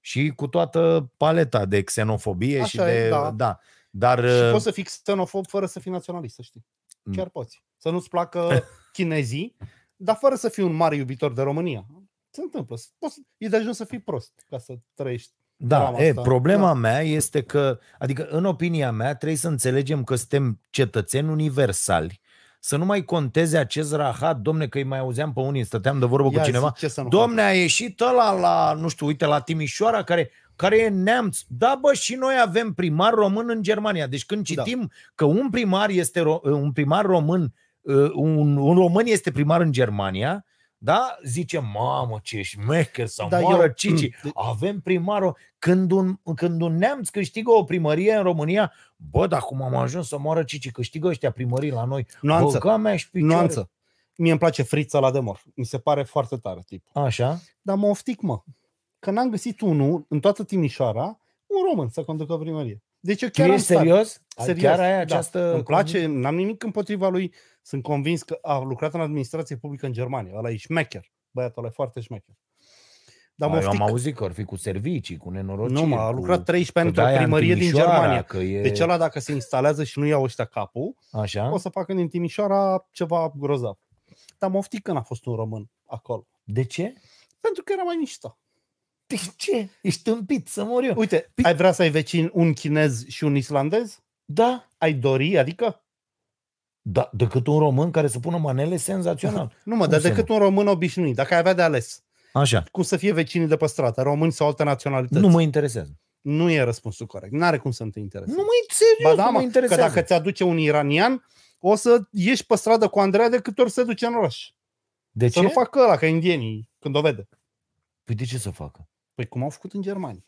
Și cu toată paleta de xenofobie și Așa e, de... da. da. Dar Și uh, poți să fii xenofob fără să fii naționalist, să știi. Mm. Chiar poți. Să nu-ți placă chinezii, dar fără să fii un mare iubitor de România. Se întâmplă. Poți, e de ajuns să fii prost ca să trăiești. Da, drama e, asta. problema Da. mea este că, adică în opinia mea, trebuie să înțelegem că suntem cetățeni universali, să nu mai conteze acest rahat, domne, că îi mai auzeam pe unii, stăteam de vorbă Ia cu cineva, zi, ce să nu domne, a ieșit ăla la, nu știu, uite, la Timișoara, care, care e neamț. Da, bă, și noi avem primar român în Germania. Deci când Da. citim că un primar este ro- un primar român, uh, un, un român este primar în Germania, da? Zice, mamă, ce șmecher, să Da, moară eu- Cici. Mm, Avem primarul. Când un, când un neamț câștigă o primărie în România, bă, dar cum am ajuns să moară Cici, câștigă ăștia primării la noi. Nuanță. Băga mea și picioare. Nuanță. Mie îmi place frița la demor. Mi se pare foarte tare tip. Așa? Dar mă oftic, mă. Că n-am găsit unul în toată Timișoara, un român să conducă primărie. Deci eu Tu chiar am ești stare. serios? Serios, Chiar ai da. această... Îmi place, n-am nimic împotriva lui. Sunt convins că a lucrat în administrație publică în Germania. Ăla e șmecher. Băiatul ăla e foarte șmecher. Dar Dar mă eu am oftic. auzit că ar fi cu servicii, cu nenorociri. Nu, mă, a cu... lucrat 13 ani că într-o de-aia în primărie din Timișoara, Germania. Că e... Deci ăla dacă se instalează și nu iau ăștia capul, Așa? o să facă din Timișoara ceva grozav. Dar mă oftic că n-a fost un român acolo. De ce? Pentru că era mai mișto. De ce? Ești tâmpit să mor eu. Uite, ai vrea să ai vecin un chinez și un islandez? Da, Ai dori, adică? Da, decât un român care să pună manele senzațional. Nu mă, Cum dar să decât un român obișnuit. Dacă ai avea de ales, Așa. cum să fie vecinii de pe stradă, români sau alte naționalități? Nu mă interesează. Nu e răspunsul corect. N-are cum să nu te intereseze. Nu mă serios, ba da, nu mă mă, că interesează. dacă ți aduce un iranian, o să ieși pe stradă cu Andreea de câte ori se duce în oraș. De Să ce? nu facă ăla ca indienii când o vede. Păi de ce să facă? Păi cum au făcut în Germania.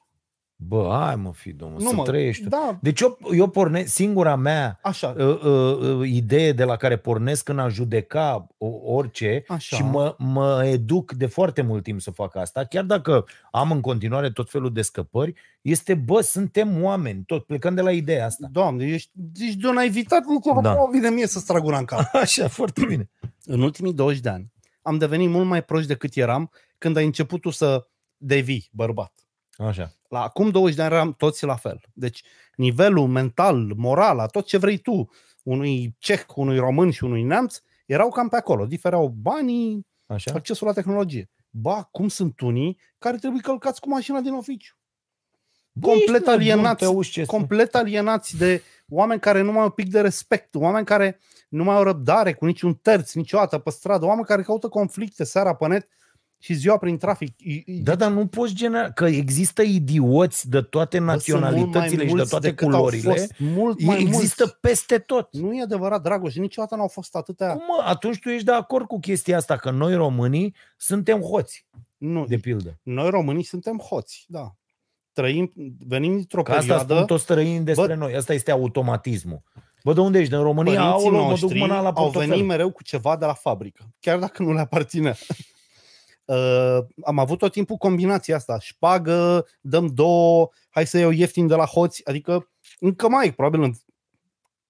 Bă, hai mă fi, domnul, nu să mă, trăiești. tu. Da, Deci eu, eu pornesc, singura mea așa. uh, uh, uh, idee de la care pornesc în a judeca o- orice Așa. și mă, mă educ de foarte mult timp să fac asta, chiar dacă am în continuare tot felul de scăpări, este, bă, suntem oameni, tot plecând de la ideea asta. Doamne, ești, ești de o naivitate, nu Da. da. vine mie să-ți trag una în cap. Așa, foarte bine. în ultimii 20 de ani am devenit mult mai proști decât eram când ai început tu să devii bărbat. Așa. La acum 20 de ani eram toți la fel. Deci nivelul mental, moral, la tot ce vrei tu, unui ceh, unui român și unui neamț, erau cam pe acolo. Difereau banii, Așa? accesul la tehnologie. Ba, cum sunt unii care trebuie călcați cu mașina din oficiu. Bă, complet ești nebun, alienați, te auzi ce spui. complet alienați de oameni care nu mai au un pic de respect, oameni care nu mai au răbdare cu niciun terț niciodată pe stradă, oameni care caută conflicte seara pe net și ziua prin trafic. I- i- Da, dar nu poți genera... Că există idioți de toate bă, sunt mult mai naționalitățile și de mulți toate decât au culorile. Fost, mult mai Există mulți. peste tot. Nu e adevărat, Dragoș, niciodată n-au fost atâtea. Cum, mă? Atunci tu ești de acord cu chestia asta, că noi românii suntem hoți, Nu, de pildă. noi românii suntem hoți, da. Trăim, venim dintr-o Că asta perioadă... spun toți străinii despre Bă- noi. Asta este automatismul. Bă, de unde ești? Din România? Părinții Aolo, mă duc noștri mâna la au portofel. venit mereu cu ceva de la fabrică, chiar dacă nu le aparține. Uh, am avut tot timpul combinația asta, șpagă, dăm două, hai să iau ieftin de la hoți, adică în cămai, probabil în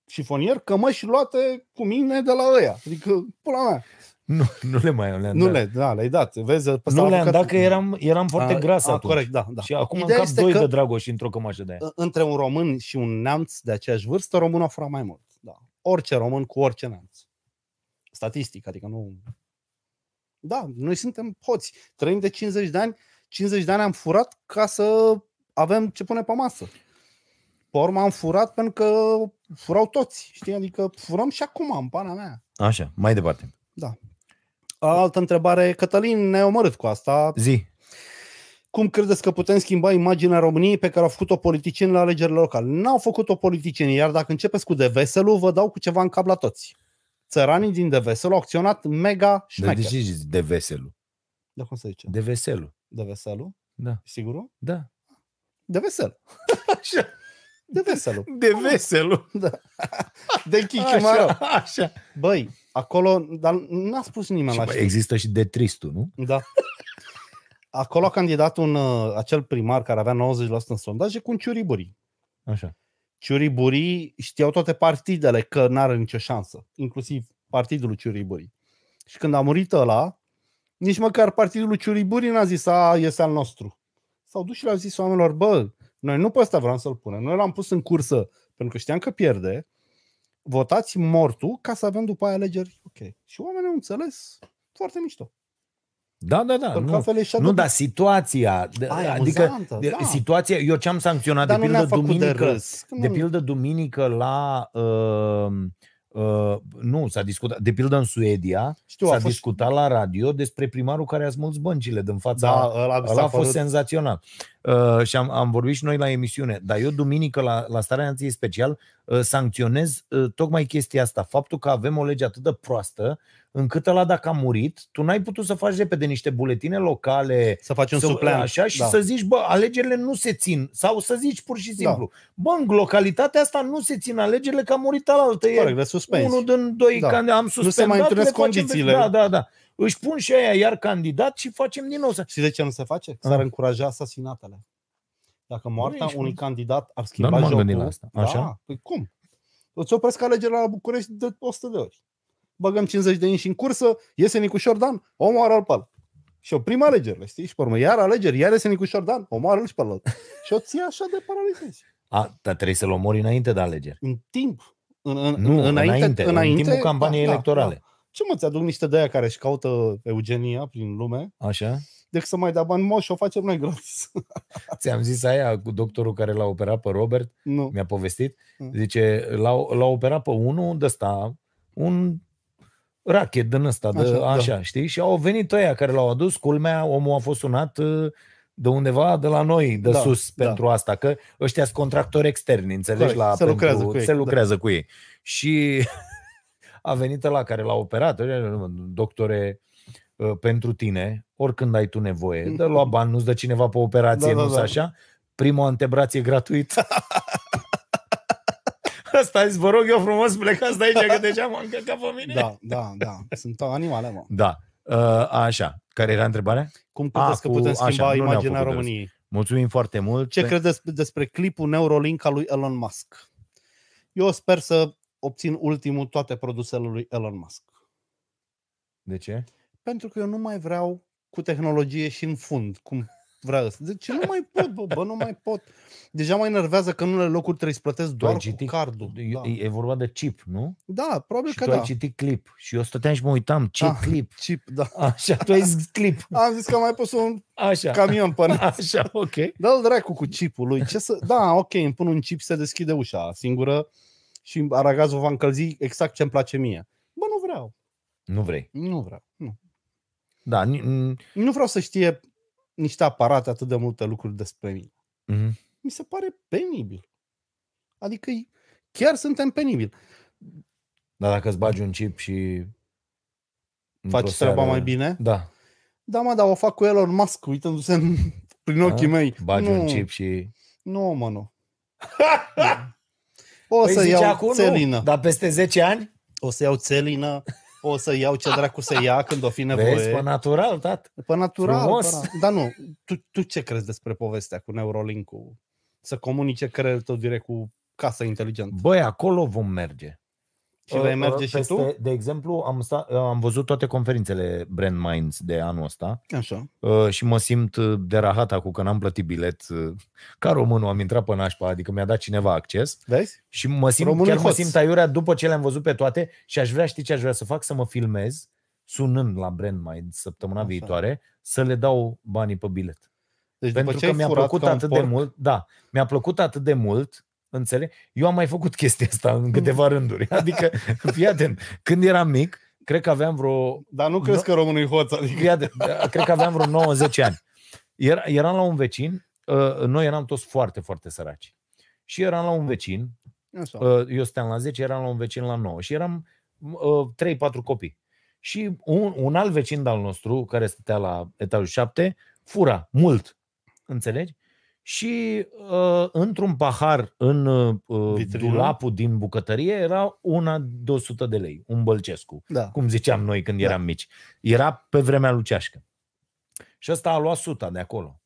șifonier, cămăși luate cu mine de la ăia. Adică, pula mea. Nu, nu le mai am. Le-am Nu dat. le, da, le-ai dat. Vezi, pe nu le-am dat că eram, eram foarte A, gras a, atunci. Corect, da, da. Și acum Ideea în cap este doi că- de Dragoș într-o cămașă de aia. între un român și un neamț de aceeași vârstă, românul a furat mai mult. Da. Orice român cu orice neamț. Statistic, adică nu... Da, noi suntem hoți. Trăim de 50 de ani, 50 de ani am furat ca să avem ce pune pe masă. Pe urmă am furat pentru că furau toți, știi? Adică furăm și acum, în pana mea. Așa, mai departe. Altă întrebare, Cătălin ne-a omorât cu asta. Zi. Cum credeți că putem schimba imaginea României pe care au făcut-o politicieni la alegerile locale? N-au făcut-o politicienii, iar dacă începeți cu Deveselu, vă dau cu ceva în cap la toți. Țăranii din Deveselu au acționat mega De, șmecher. de ce zici de veselu? De cum se zice? De veselu. Deveselu? Da. Sigur? Da. De vesel. Așa. De veselul. De veselul. De chichimară. Așa, așa. Băi, acolo, dar n-a spus nimeni Și, la bă, știri. există și de tristul, nu? Da. Acolo a candidat un, uh, acel primar care avea 90% în sondaje cu un ciuriburi. Așa. Ciuriburii știau toate partidele că n-are nicio șansă, inclusiv partidul lui Ciuriburii. Și când a murit ăla, nici măcar partidul lui Ciuriburii n-a zis, a, este al nostru. S-au dus și le-au zis oamenilor, bă, noi nu pe ăsta vreau să-l punem. Noi l-am pus în cursă pentru că știam că pierde. Votați mortul ca să avem după aia alegeri. Ok. Și oamenii au înțeles foarte mișto. Da, da, da. Pentru că Nu, altfel își nu aduc- dar situația, de- Aia, adică amuzantă, de, da. situația, eu ce am sancționat, Dar de nu ne-a pildă, făcut de duminică, râs. Că de nu- pildă duminică la uh, uh, nu, s-a discutat, de pildă în Suedia, Știu, s-a a fost... discutat la radio despre primarul care a smuls băncile din fața Da, ăla, Ăla s-a a fost părut- senzațional. Uh, și am, am vorbit și noi la emisiune, dar eu duminică la, la Starea Nației Special uh, sancționez uh, tocmai chestia asta. Faptul că avem o lege atât de proastă încât ăla dacă a murit, tu n-ai putut să faci repede niște buletine locale să faci un să, supleant. așa și da. să zici, bă, alegerile nu se țin. Sau să zici pur și simplu, da. bă, în localitatea asta nu se țin alegerile că a murit alaltă. E Corect, le suspenzi. unul din doi Da. da. am suspendat, mai întrunesc le facem- condițiile. Da, da, da. Își pun și aia iar candidat și facem din nou. să- Și de ce nu se face? Ah. S-ar încuraja asasinatele. Dacă moartea ești, unui mă. candidat ar Dar schimba nu m-am jocul, gândit la asta. Da, Așa? păi cum? Îți opresc alegerile la București de 100 de ori. Băgăm 50 de inși în cursă, iese Nicu Șordan, omoară al pal. Și oprim alegerile, știi? Și pe urmă, iar alegeri, iar iese Nicu Șordan, omoară și pe ăla. Și o ții așa de paralizezi. A, dar trebuie să-l omori înainte de alegeri. În timp. În, în, Nu, înainte, înainte, în timpul campaniei electorale. Da. Ce mă, ți-aduc niște de aia care își caută eugenia prin lume, Așa? Decât să mai dea bani moși și o facem noi gratis. Ți-am zis aia cu doctorul care l-a operat pe Robert, nu. mi-a povestit. Mm. Zice, l-a, l-a operat pe unul de ăsta, un rachet din ăsta, de, Așa, așa, da. așa știi? Și au venit ăia care l-au adus, culmea, omul a fost sunat uh, de undeva de la noi, de Da, sus, da. pentru asta, că ăștia sunt contractori externi, înțelegi? Corect, La, se pentru, lucrează cu ei, Se da. lucrează cu ei. Și a venit la care l-a operat, doctore, uh, pentru tine, oricând ai tu nevoie, dă lua bani, nu-ți dă cineva pe operație, Da, da, nu-ți da. așa? Prima antebrație gratuit. Asta zis, vă rog eu frumos, plecați de aici, că deja m-am încărcat pe mine. Da, da, da. Sunt animale, mă. Da. Uh, așa. Care era întrebarea? Cum A, credeți că cu- putem așa, schimba nu ne-au imaginea făcut României? Mulțumim foarte mult. Ce Pe- credeți despre clipul Neurolink al lui Elon Musk? Eu sper să obțin ultimul toate produsele lui Elon Musk. De ce? Pentru că eu nu mai vreau cu tehnologie și în fund, cum vrea ăsta. Deci nu mai pot, bă, bă, nu mai pot. Deja mă enervează că în unele locuri trebuie să plătesc doar ai cu citit? cardul. E, Da, e vorba de chip, nu? da probabil Și că tu da. ai citit clip. Și eu stăteam și mă uitam. Ce Ah. clip? Chip, da. Așa, tu ai zis clip. Am zis că am mai pus un Așa. camion pe nas. Așa, ok. Dă-l dracu cu chipul lui. Ce să... Da, ok, îmi pun un chip, se deschide ușa singură și aragazul va încălzi exact ce îmi place mie. Bă, nu vreau. Nu vrei. Nu vreau. Nu. Da. ni- n- nu vreau să știe niște aparate atât de multe lucruri despre mine. mhm. Mi se pare penibil. Adică chiar suntem penibili. Dar dacă îți bagi un chip și... într-o Faci treaba seară- mai bine? Da. Da, mă, dar o fac cu Elon Musk, uitându-se în, prin ochii Da? mei. Bagi nu, un chip și... Nu, mă, nu. O Păi să zice iau acum, țelină. nu, dar peste 10 ani, O să iau țelină. O să iau ce dracu să ia când o fi nevoie. vezi, pe natural, tat. Pe natural. Frumos. Pe, dar nu, tu, tu ce crezi despre povestea cu Neuralink-ul? Să comunice creierul tău direct cu casa inteligentă. Băi, acolo vom merge. Și vei Uh, merge uh, și tu? De exemplu, am, sta, uh, am văzut toate conferințele Brand Minds de anul ăsta Așa. uh, și mă simt uh, de rahat acum că n-am plătit bilet. uh, Ca românul am intrat pe nașpa, adică mi-a dat cineva acces Vezi? și mă simt, Românul chiar mă hoț. simt aiurea după ce le-am văzut pe toate și aș vrea, știi ce aș vrea să fac? Să mă filmez sunând la Brand Minds săptămâna Așa. viitoare să le dau banii pe bilet. Deci Pentru după ce că ai mi-a furat plăcut ca un atât de porc, mult, da, mi-a plăcut atât de mult, înțeleg? Eu am mai făcut chestia asta în câteva rânduri. Adică, fii atent, când eram mic, cred că aveam vreo, Dar nu crezi Nu. că românul e hoț? Adică... fii atent, cred că aveam vreo 9-10 ani. Era, eram la un vecin, uh, noi eram toți foarte, foarte săraci. Și eram la un vecin, Așa. uh, eu stăteam la 10, eram la un vecin la 9 și eram uh, 3-4 copii. Și un, un alt vecin al nostru, care stătea la etajul 7, fura mult. Înțelegi? Și uh, într-un pahar în uh, Vitrină? dulapul din bucătărie era una de 100 de lei, un bălcescu, Da. cum ziceam noi când Da. eram mici. Era pe vremea lui Ceașcă. Și ăsta a luat suta de acolo.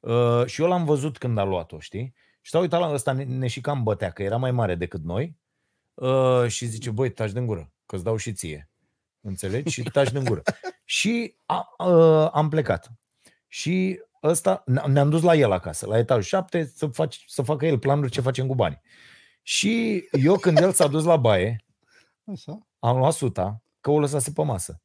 Uh, și eu l-am văzut când a luat-o, știi? Și s-a uitat la ăsta, ne, ne și cam bătea, că era mai mare decât noi. Uh, și zice, băi, taci din gură, că îți dau și ție. Înțelegi? Și taci din gură. și a, uh, am plecat. Și ăsta, ne- ne-am dus la el acasă, la etajul 7, să, faci, să facă el planuri ce facem cu banii. Și eu când el s-a dus la baie, Așa. am luat suta, că o lăsase pe masă.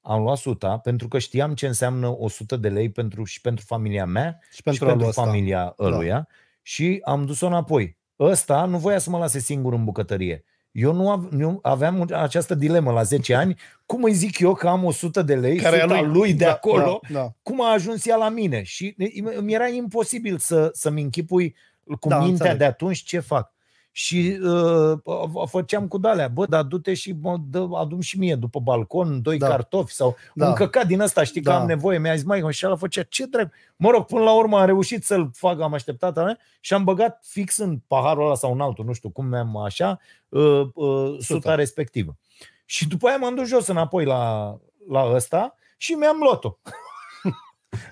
Am luat suta pentru că știam ce înseamnă 100 de lei pentru, și pentru familia mea Și și pentru, pentru alul ăsta. familia ăluia da. și am dus-o înapoi. Ăsta nu voia să mă lase singur în bucătărie. Eu nu, av- nu aveam această dilemă la 10 ani. Cum îi zic eu că am 100 de lei, Care e a suta lui. lui de Da, acolo, Da, da. cum a ajuns ea la mine? Și îmi era imposibil să, să-mi închipui cu Da, da, mintea înțeleg. de atunci ce fac. Și uh, făceam cu dalea, bă, dar du-te și mă, dă, adu și mie după balcon doi Da. da. cartofi sau Da. da. un căcat din ăsta, știi că Da. am nevoie. Mi-a zis, mai și ăla făcea ce drept. Mă rog, până la urmă am reușit să-l fac, am așteptat mea și am băgat fix în paharul ăla sau în altul, nu știu cum mi-am așa, uh, uh, suta respectivă. Și după aia m-am dus jos înapoi la, la ăsta și mi-am luat-o.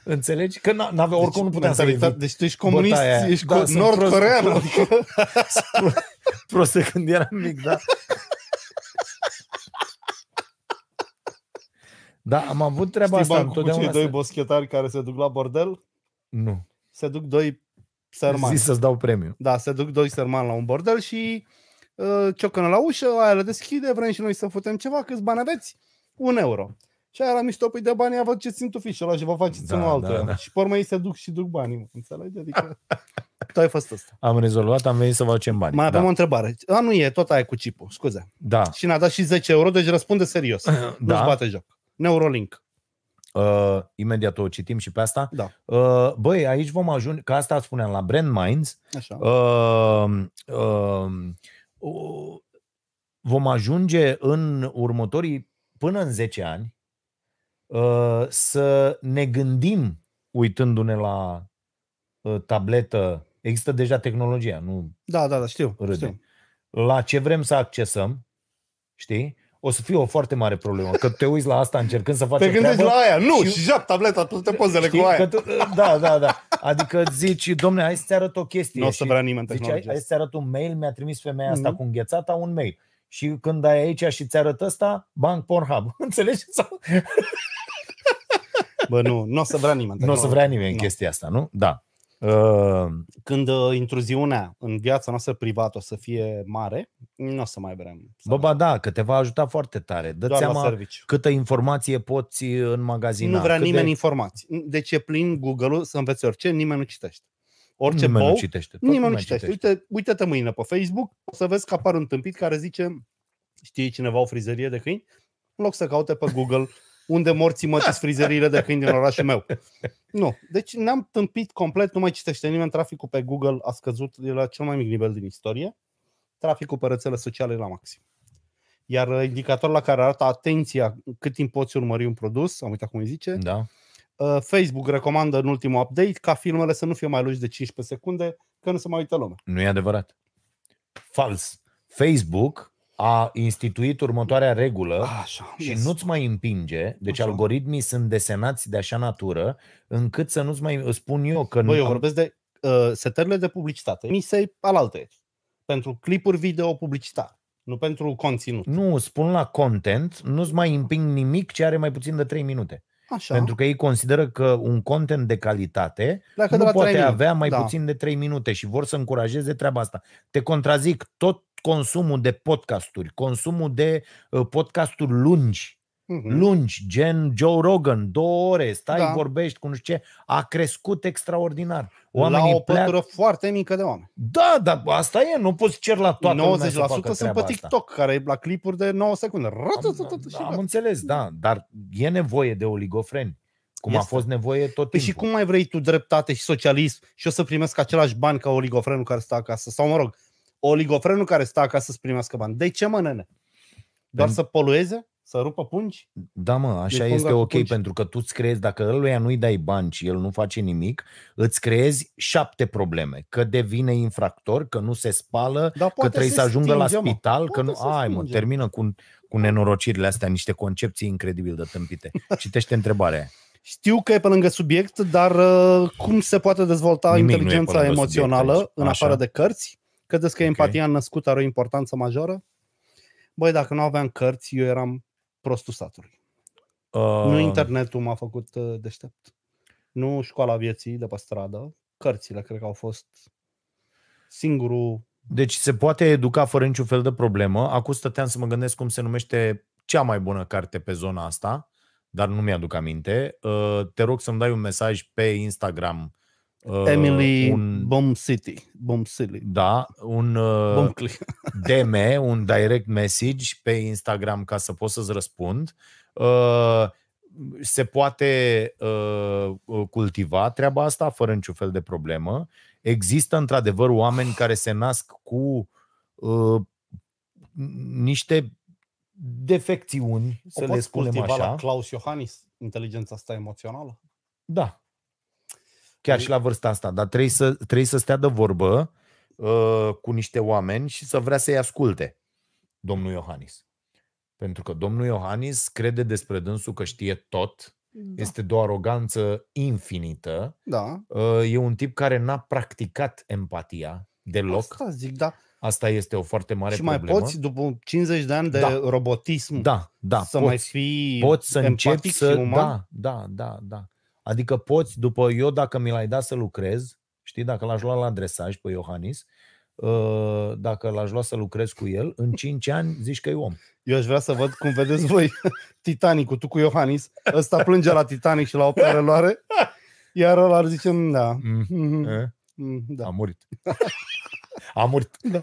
Înțelegi? Că n- n-avea, oricum nu puteam să Mentalitate- evit. Deci tu ești comunist, bătaia aia. ești Da, da, sunt nord-corean. prost- Adică, Prost de când eram mic, da. Da, am avut treaba știi asta bancul cu întotdeauna. cei doi Asta... boschetari care se duc la bordel? Nu. Se duc doi sărmani. Zis să-ți dau premiu. Da, se duc doi sărmani la un bordel și uh, ciocănă la ușă, aia le deschide, vrem și noi să futem ceva, câți bani aveți? Un euro. Și aia la mișto, păi de bani, văd ce țin tu fișul ăla și vă faceți Da, unul altul. da, da. Și pe urmă ei se duc și duc banii, mă, înțelegi? Adică tu ai fost ăsta. Am rezolvat, am venit să vă facem bani. Mai avem da. o întrebare. A, nu e, tot aia cu chipul, scuze. da. Și ne-a dat și 10 euro, deci răspunde serios. Nu-și da. bate joc. Neurolink. Uh, imediat o citim și pe asta. Da, Uh, băi, aici vom ajunge, ca asta spuneam, la Brand Minds, așa. uh, uh, uh, vom ajunge în următorii, până în 10 ani, uh, să ne gândim, uitându-ne la uh, tabletă, există deja tehnologia, nu Da, da, da, știu. râde. știu. la ce vrem să accesăm, știi? O să fie o foarte mare problemă. Că te uiți la asta încercând să faci Te gândești treabă, la aia, nu, și- și, jap tableta, toate pozele știi? cu aia. Că tu, da, da, da. Adică zici, domne, hai să-ți arăt o chestie. Nu o să Și vrea nimeni zici, hai, tehnologia hai să-ți arăt un mail, mi-a trimis femeia asta Mhm. cu înghețata un mail. Și când ai aici și ți arăt ăsta, banc Pornhub. Înțelegi? Sau... Bă, nu, nu o să vrea nimeni. Nu o să vrea nimeni Nu. chestia asta, nu? Da. Uh, Când uh, intruziunea în viața noastră privată o să fie mare, nu o să mai vrem. să bă, ba avem. da, că te va ajuta foarte tare. Dă Doar la seama serviciu. câtă informație poți înmagazina. Nu vrea cât nimeni de... informații. Deci e plin Google-ul să înveți orice, nimeni nu citește. Orice Nimeni bou, nu citește. Tot nimeni nu lumea citește. Uite, uite-te mâine pe Facebook, o să vezi că apare un tâmpit care zice știi cineva o frizerie de câini? În loc să caute pe Google unde morții mătiți frizeriile de câini din orașul meu. Nu. Deci ne-am tâmpit complet, nu mai citește nimeni, traficul pe Google a scăzut de la cel mai mic nivel din istorie, traficul pe rețele sociale e la maxim. Iar uh, indicatorul la care arată atenția cât timp poți urmări un produs, am uitat cum îi zice, Da. Uh, Facebook recomandă în ultimul update ca filmele să nu fie mai lungi de 15 secunde, că nu se mai uită lumea. Nu e adevărat. Fals. Facebook a instituit următoarea regulă Așa, și nu-ți mai împinge, deci Așa. algoritmii sunt desenați de așa natură, încât să nu-ți mai îți spun eu că Băi, eu am- vorbesc de uh, setările de publicitate, emise alaltă pentru clipuri video publicitar, nu pentru conținut. nu spun la content, nu-ți mai împing nimic ce are mai puțin de 3 minute. Așa, Pentru că ei consideră că un content de calitate Pleacă de nu la poate trei avea minute. mai Da. puțin de 3 minute și vor să încurajeze treaba asta. Te contrazic tot consumul de podcasturi, consumul de uh, podcasturi lungi, Mhm. lungi, gen Joe Rogan, două ore, stai, Da. vorbești cu nu știu ce, a crescut extraordinar. la Oamenii o pleacă... pătură foarte mică de oameni. Da, dar asta e, nu poți cer la toată lumea să 90% facă sunt treaba pe asta. TikTok, care e la clipuri de 9 secunde. Am, Rătătătătă și am gata. înțeles, da, dar e nevoie de oligofreni. Cum a Este. fost nevoie tot Păi timpul. și cum mai vrei tu dreptate și socialism și o să primesc același bani ca oligofrenul care stă acasă? Sau mă rog, oligofrenul care stă acasă să primească bani. De ce mă, nene? Doar Pen- să polueze? Să rupă pungi? Da, mă, așa punga este cu ok, pungi. pentru că tu îți creezi, dacă ăluia nu-i dai bani și el nu face nimic, îți creezi șapte probleme. Că devine infractor, că nu se spală, Dar că poate trebuie se să ajungă la stinge, mă. spital, că Poate nu... se Ai, mă, stinge. termină cu, cu nenorocirile astea, niște concepții incredibil de tâmpite. Citește întrebarea aia. Știu că e pe lângă subiect, dar uh, cum se poate dezvolta Nimic nu e pe inteligența lângă emoțională subiect aici. în Așa. afară de cărți? Credeți că Ok. empatia născută are o importanță majoră? Băi, dacă nu aveam cărți, eu eram prostul satului. Uh, Nu internetul m-a făcut uh, deștept. Nu școala vieții de pe stradă. Cărțile cred că au fost singurul... Deci se poate educa fără niciun fel de problemă. Acum stăteam să mă gândesc cum se numește cea mai bună carte pe zona asta, dar nu mi-aduc aminte. Uh, Te rog să-mi dai un mesaj pe Instagram. Uh, Emily un, Bomb City. Bomb City. da, un uh, Bomb Click. DM, un direct message pe Instagram ca să pot să-ți răspund. Uh, Se poate uh, cultiva treaba asta fără niciun fel de problemă. Există într-adevăr oameni care se nasc cu uh, niște defecțiuni, O să le poți spunem cultiva așa. la Klaus Iohannis, inteligența asta emoțională? Da. Chiar și la vârsta asta. Dar trebuie să, trebuie să stea de vorbă uh, cu niște oameni și să vrea să-i asculte domnul Iohannis. Pentru că domnul Iohannis crede despre dânsul că știe tot, Da. este de o aroganță infinită, da. uh, e un tip care n-a practicat empatia deloc. Asta, Asta zic, da. Asta este o foarte mare și mai problemă. poți, după 50 de ani de Da. robotism, da, da, să poți. mai fii poți să începi empatic să... și uman? Da, da, da, da. Adică poți, după eu, dacă mi l-ai dat să lucrez, știi, dacă l-aș lua la dresaj pe Iohannis, uh, dacă l-aș lua să lucrez cu el, în 5 ani zici că e om. Eu aș vrea să văd cum vedeți voi Titanicul, tu cu Iohannis, ăsta plânge la Titanic și la o preluare, iar ăla ar zice, "Mm, da, Mm. mhm, Eh? mm, A da. murit. A murit. Da.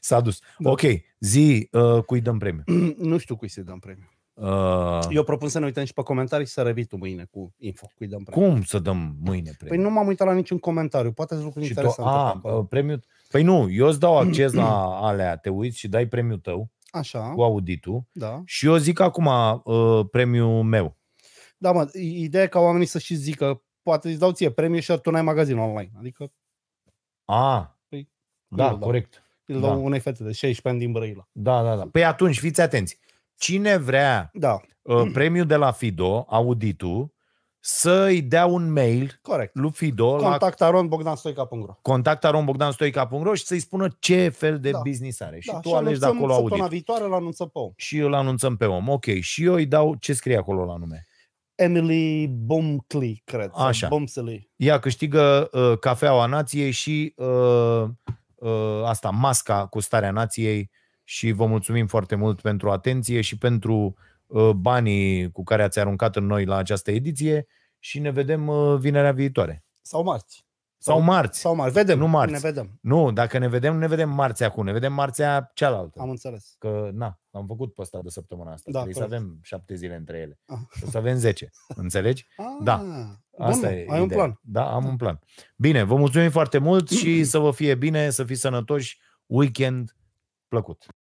S-a dus. Da. Ok, zi uh, cui dăm premiu. Nu știu cui să-i dăm premiu. Uh, Eu propun să ne uităm și pe comentarii și să revii tu mâine cu info, cui dăm premiu. cum să dăm mâine premiu? Păi nu m-am uitat la niciun comentariu, poate sunt lucruri și tu, interesante pe a, acolo. uh, premiu, păi nu, eu îți dau acces la alea, te uiți și dai premiul tău Așa, cu auditul da. și eu zic acum uh, premiul meu. Da, mă, ideea e ca oamenii să și zică, poate îți dau ție premiu și tu n-ai magazin online. Adică A, Păi, da, nu, da. corect. îl Da. dau unei fete de 16 ani din Brăila. Da, da, da. Păi atunci, fiți atenți. Cine vrea Da, uh, premiul de la Fido, auditul, să-i dea un mail corect. lui Fido la Contact aron bogdanstoica.ro contactarombogdanstoica.ro și să-i spună ce fel de Da. business are. Și da, tu alegi de acolo săptămâna audit. viitoare îl anunțăm pe om. Și îl anunțăm pe om. Ok. Și eu îi dau ce scrie acolo la nume. Emily Bumcley, cred. sau Așa. Bumsley. Ea câștigă uh, cafeaua nației și uh, uh, asta, masca cu starea nației și vă mulțumim foarte mult pentru atenție și pentru uh, banii cu care ați aruncat în noi la această ediție și ne vedem uh, vinerea viitoare. Sau marți. Sau marți. Sau marți. Vedem. Nu marți. Ne vedem. Nu, dacă ne vedem, nu ne vedem marțea acum, ne vedem marțea cealaltă. Am înțeles. Că, na, am făcut pe asta de săptămâna asta. Da, Trebuie să corect. avem șapte zile între ele. Ah. O să avem zece. Înțelegi? Ah, Da. Bun, Asta mă, e ai un ideea. plan. Da, am un plan. Bine, vă mulțumim foarte mult și să vă fie bine, să fiți sănătoși. Weekend plăcut.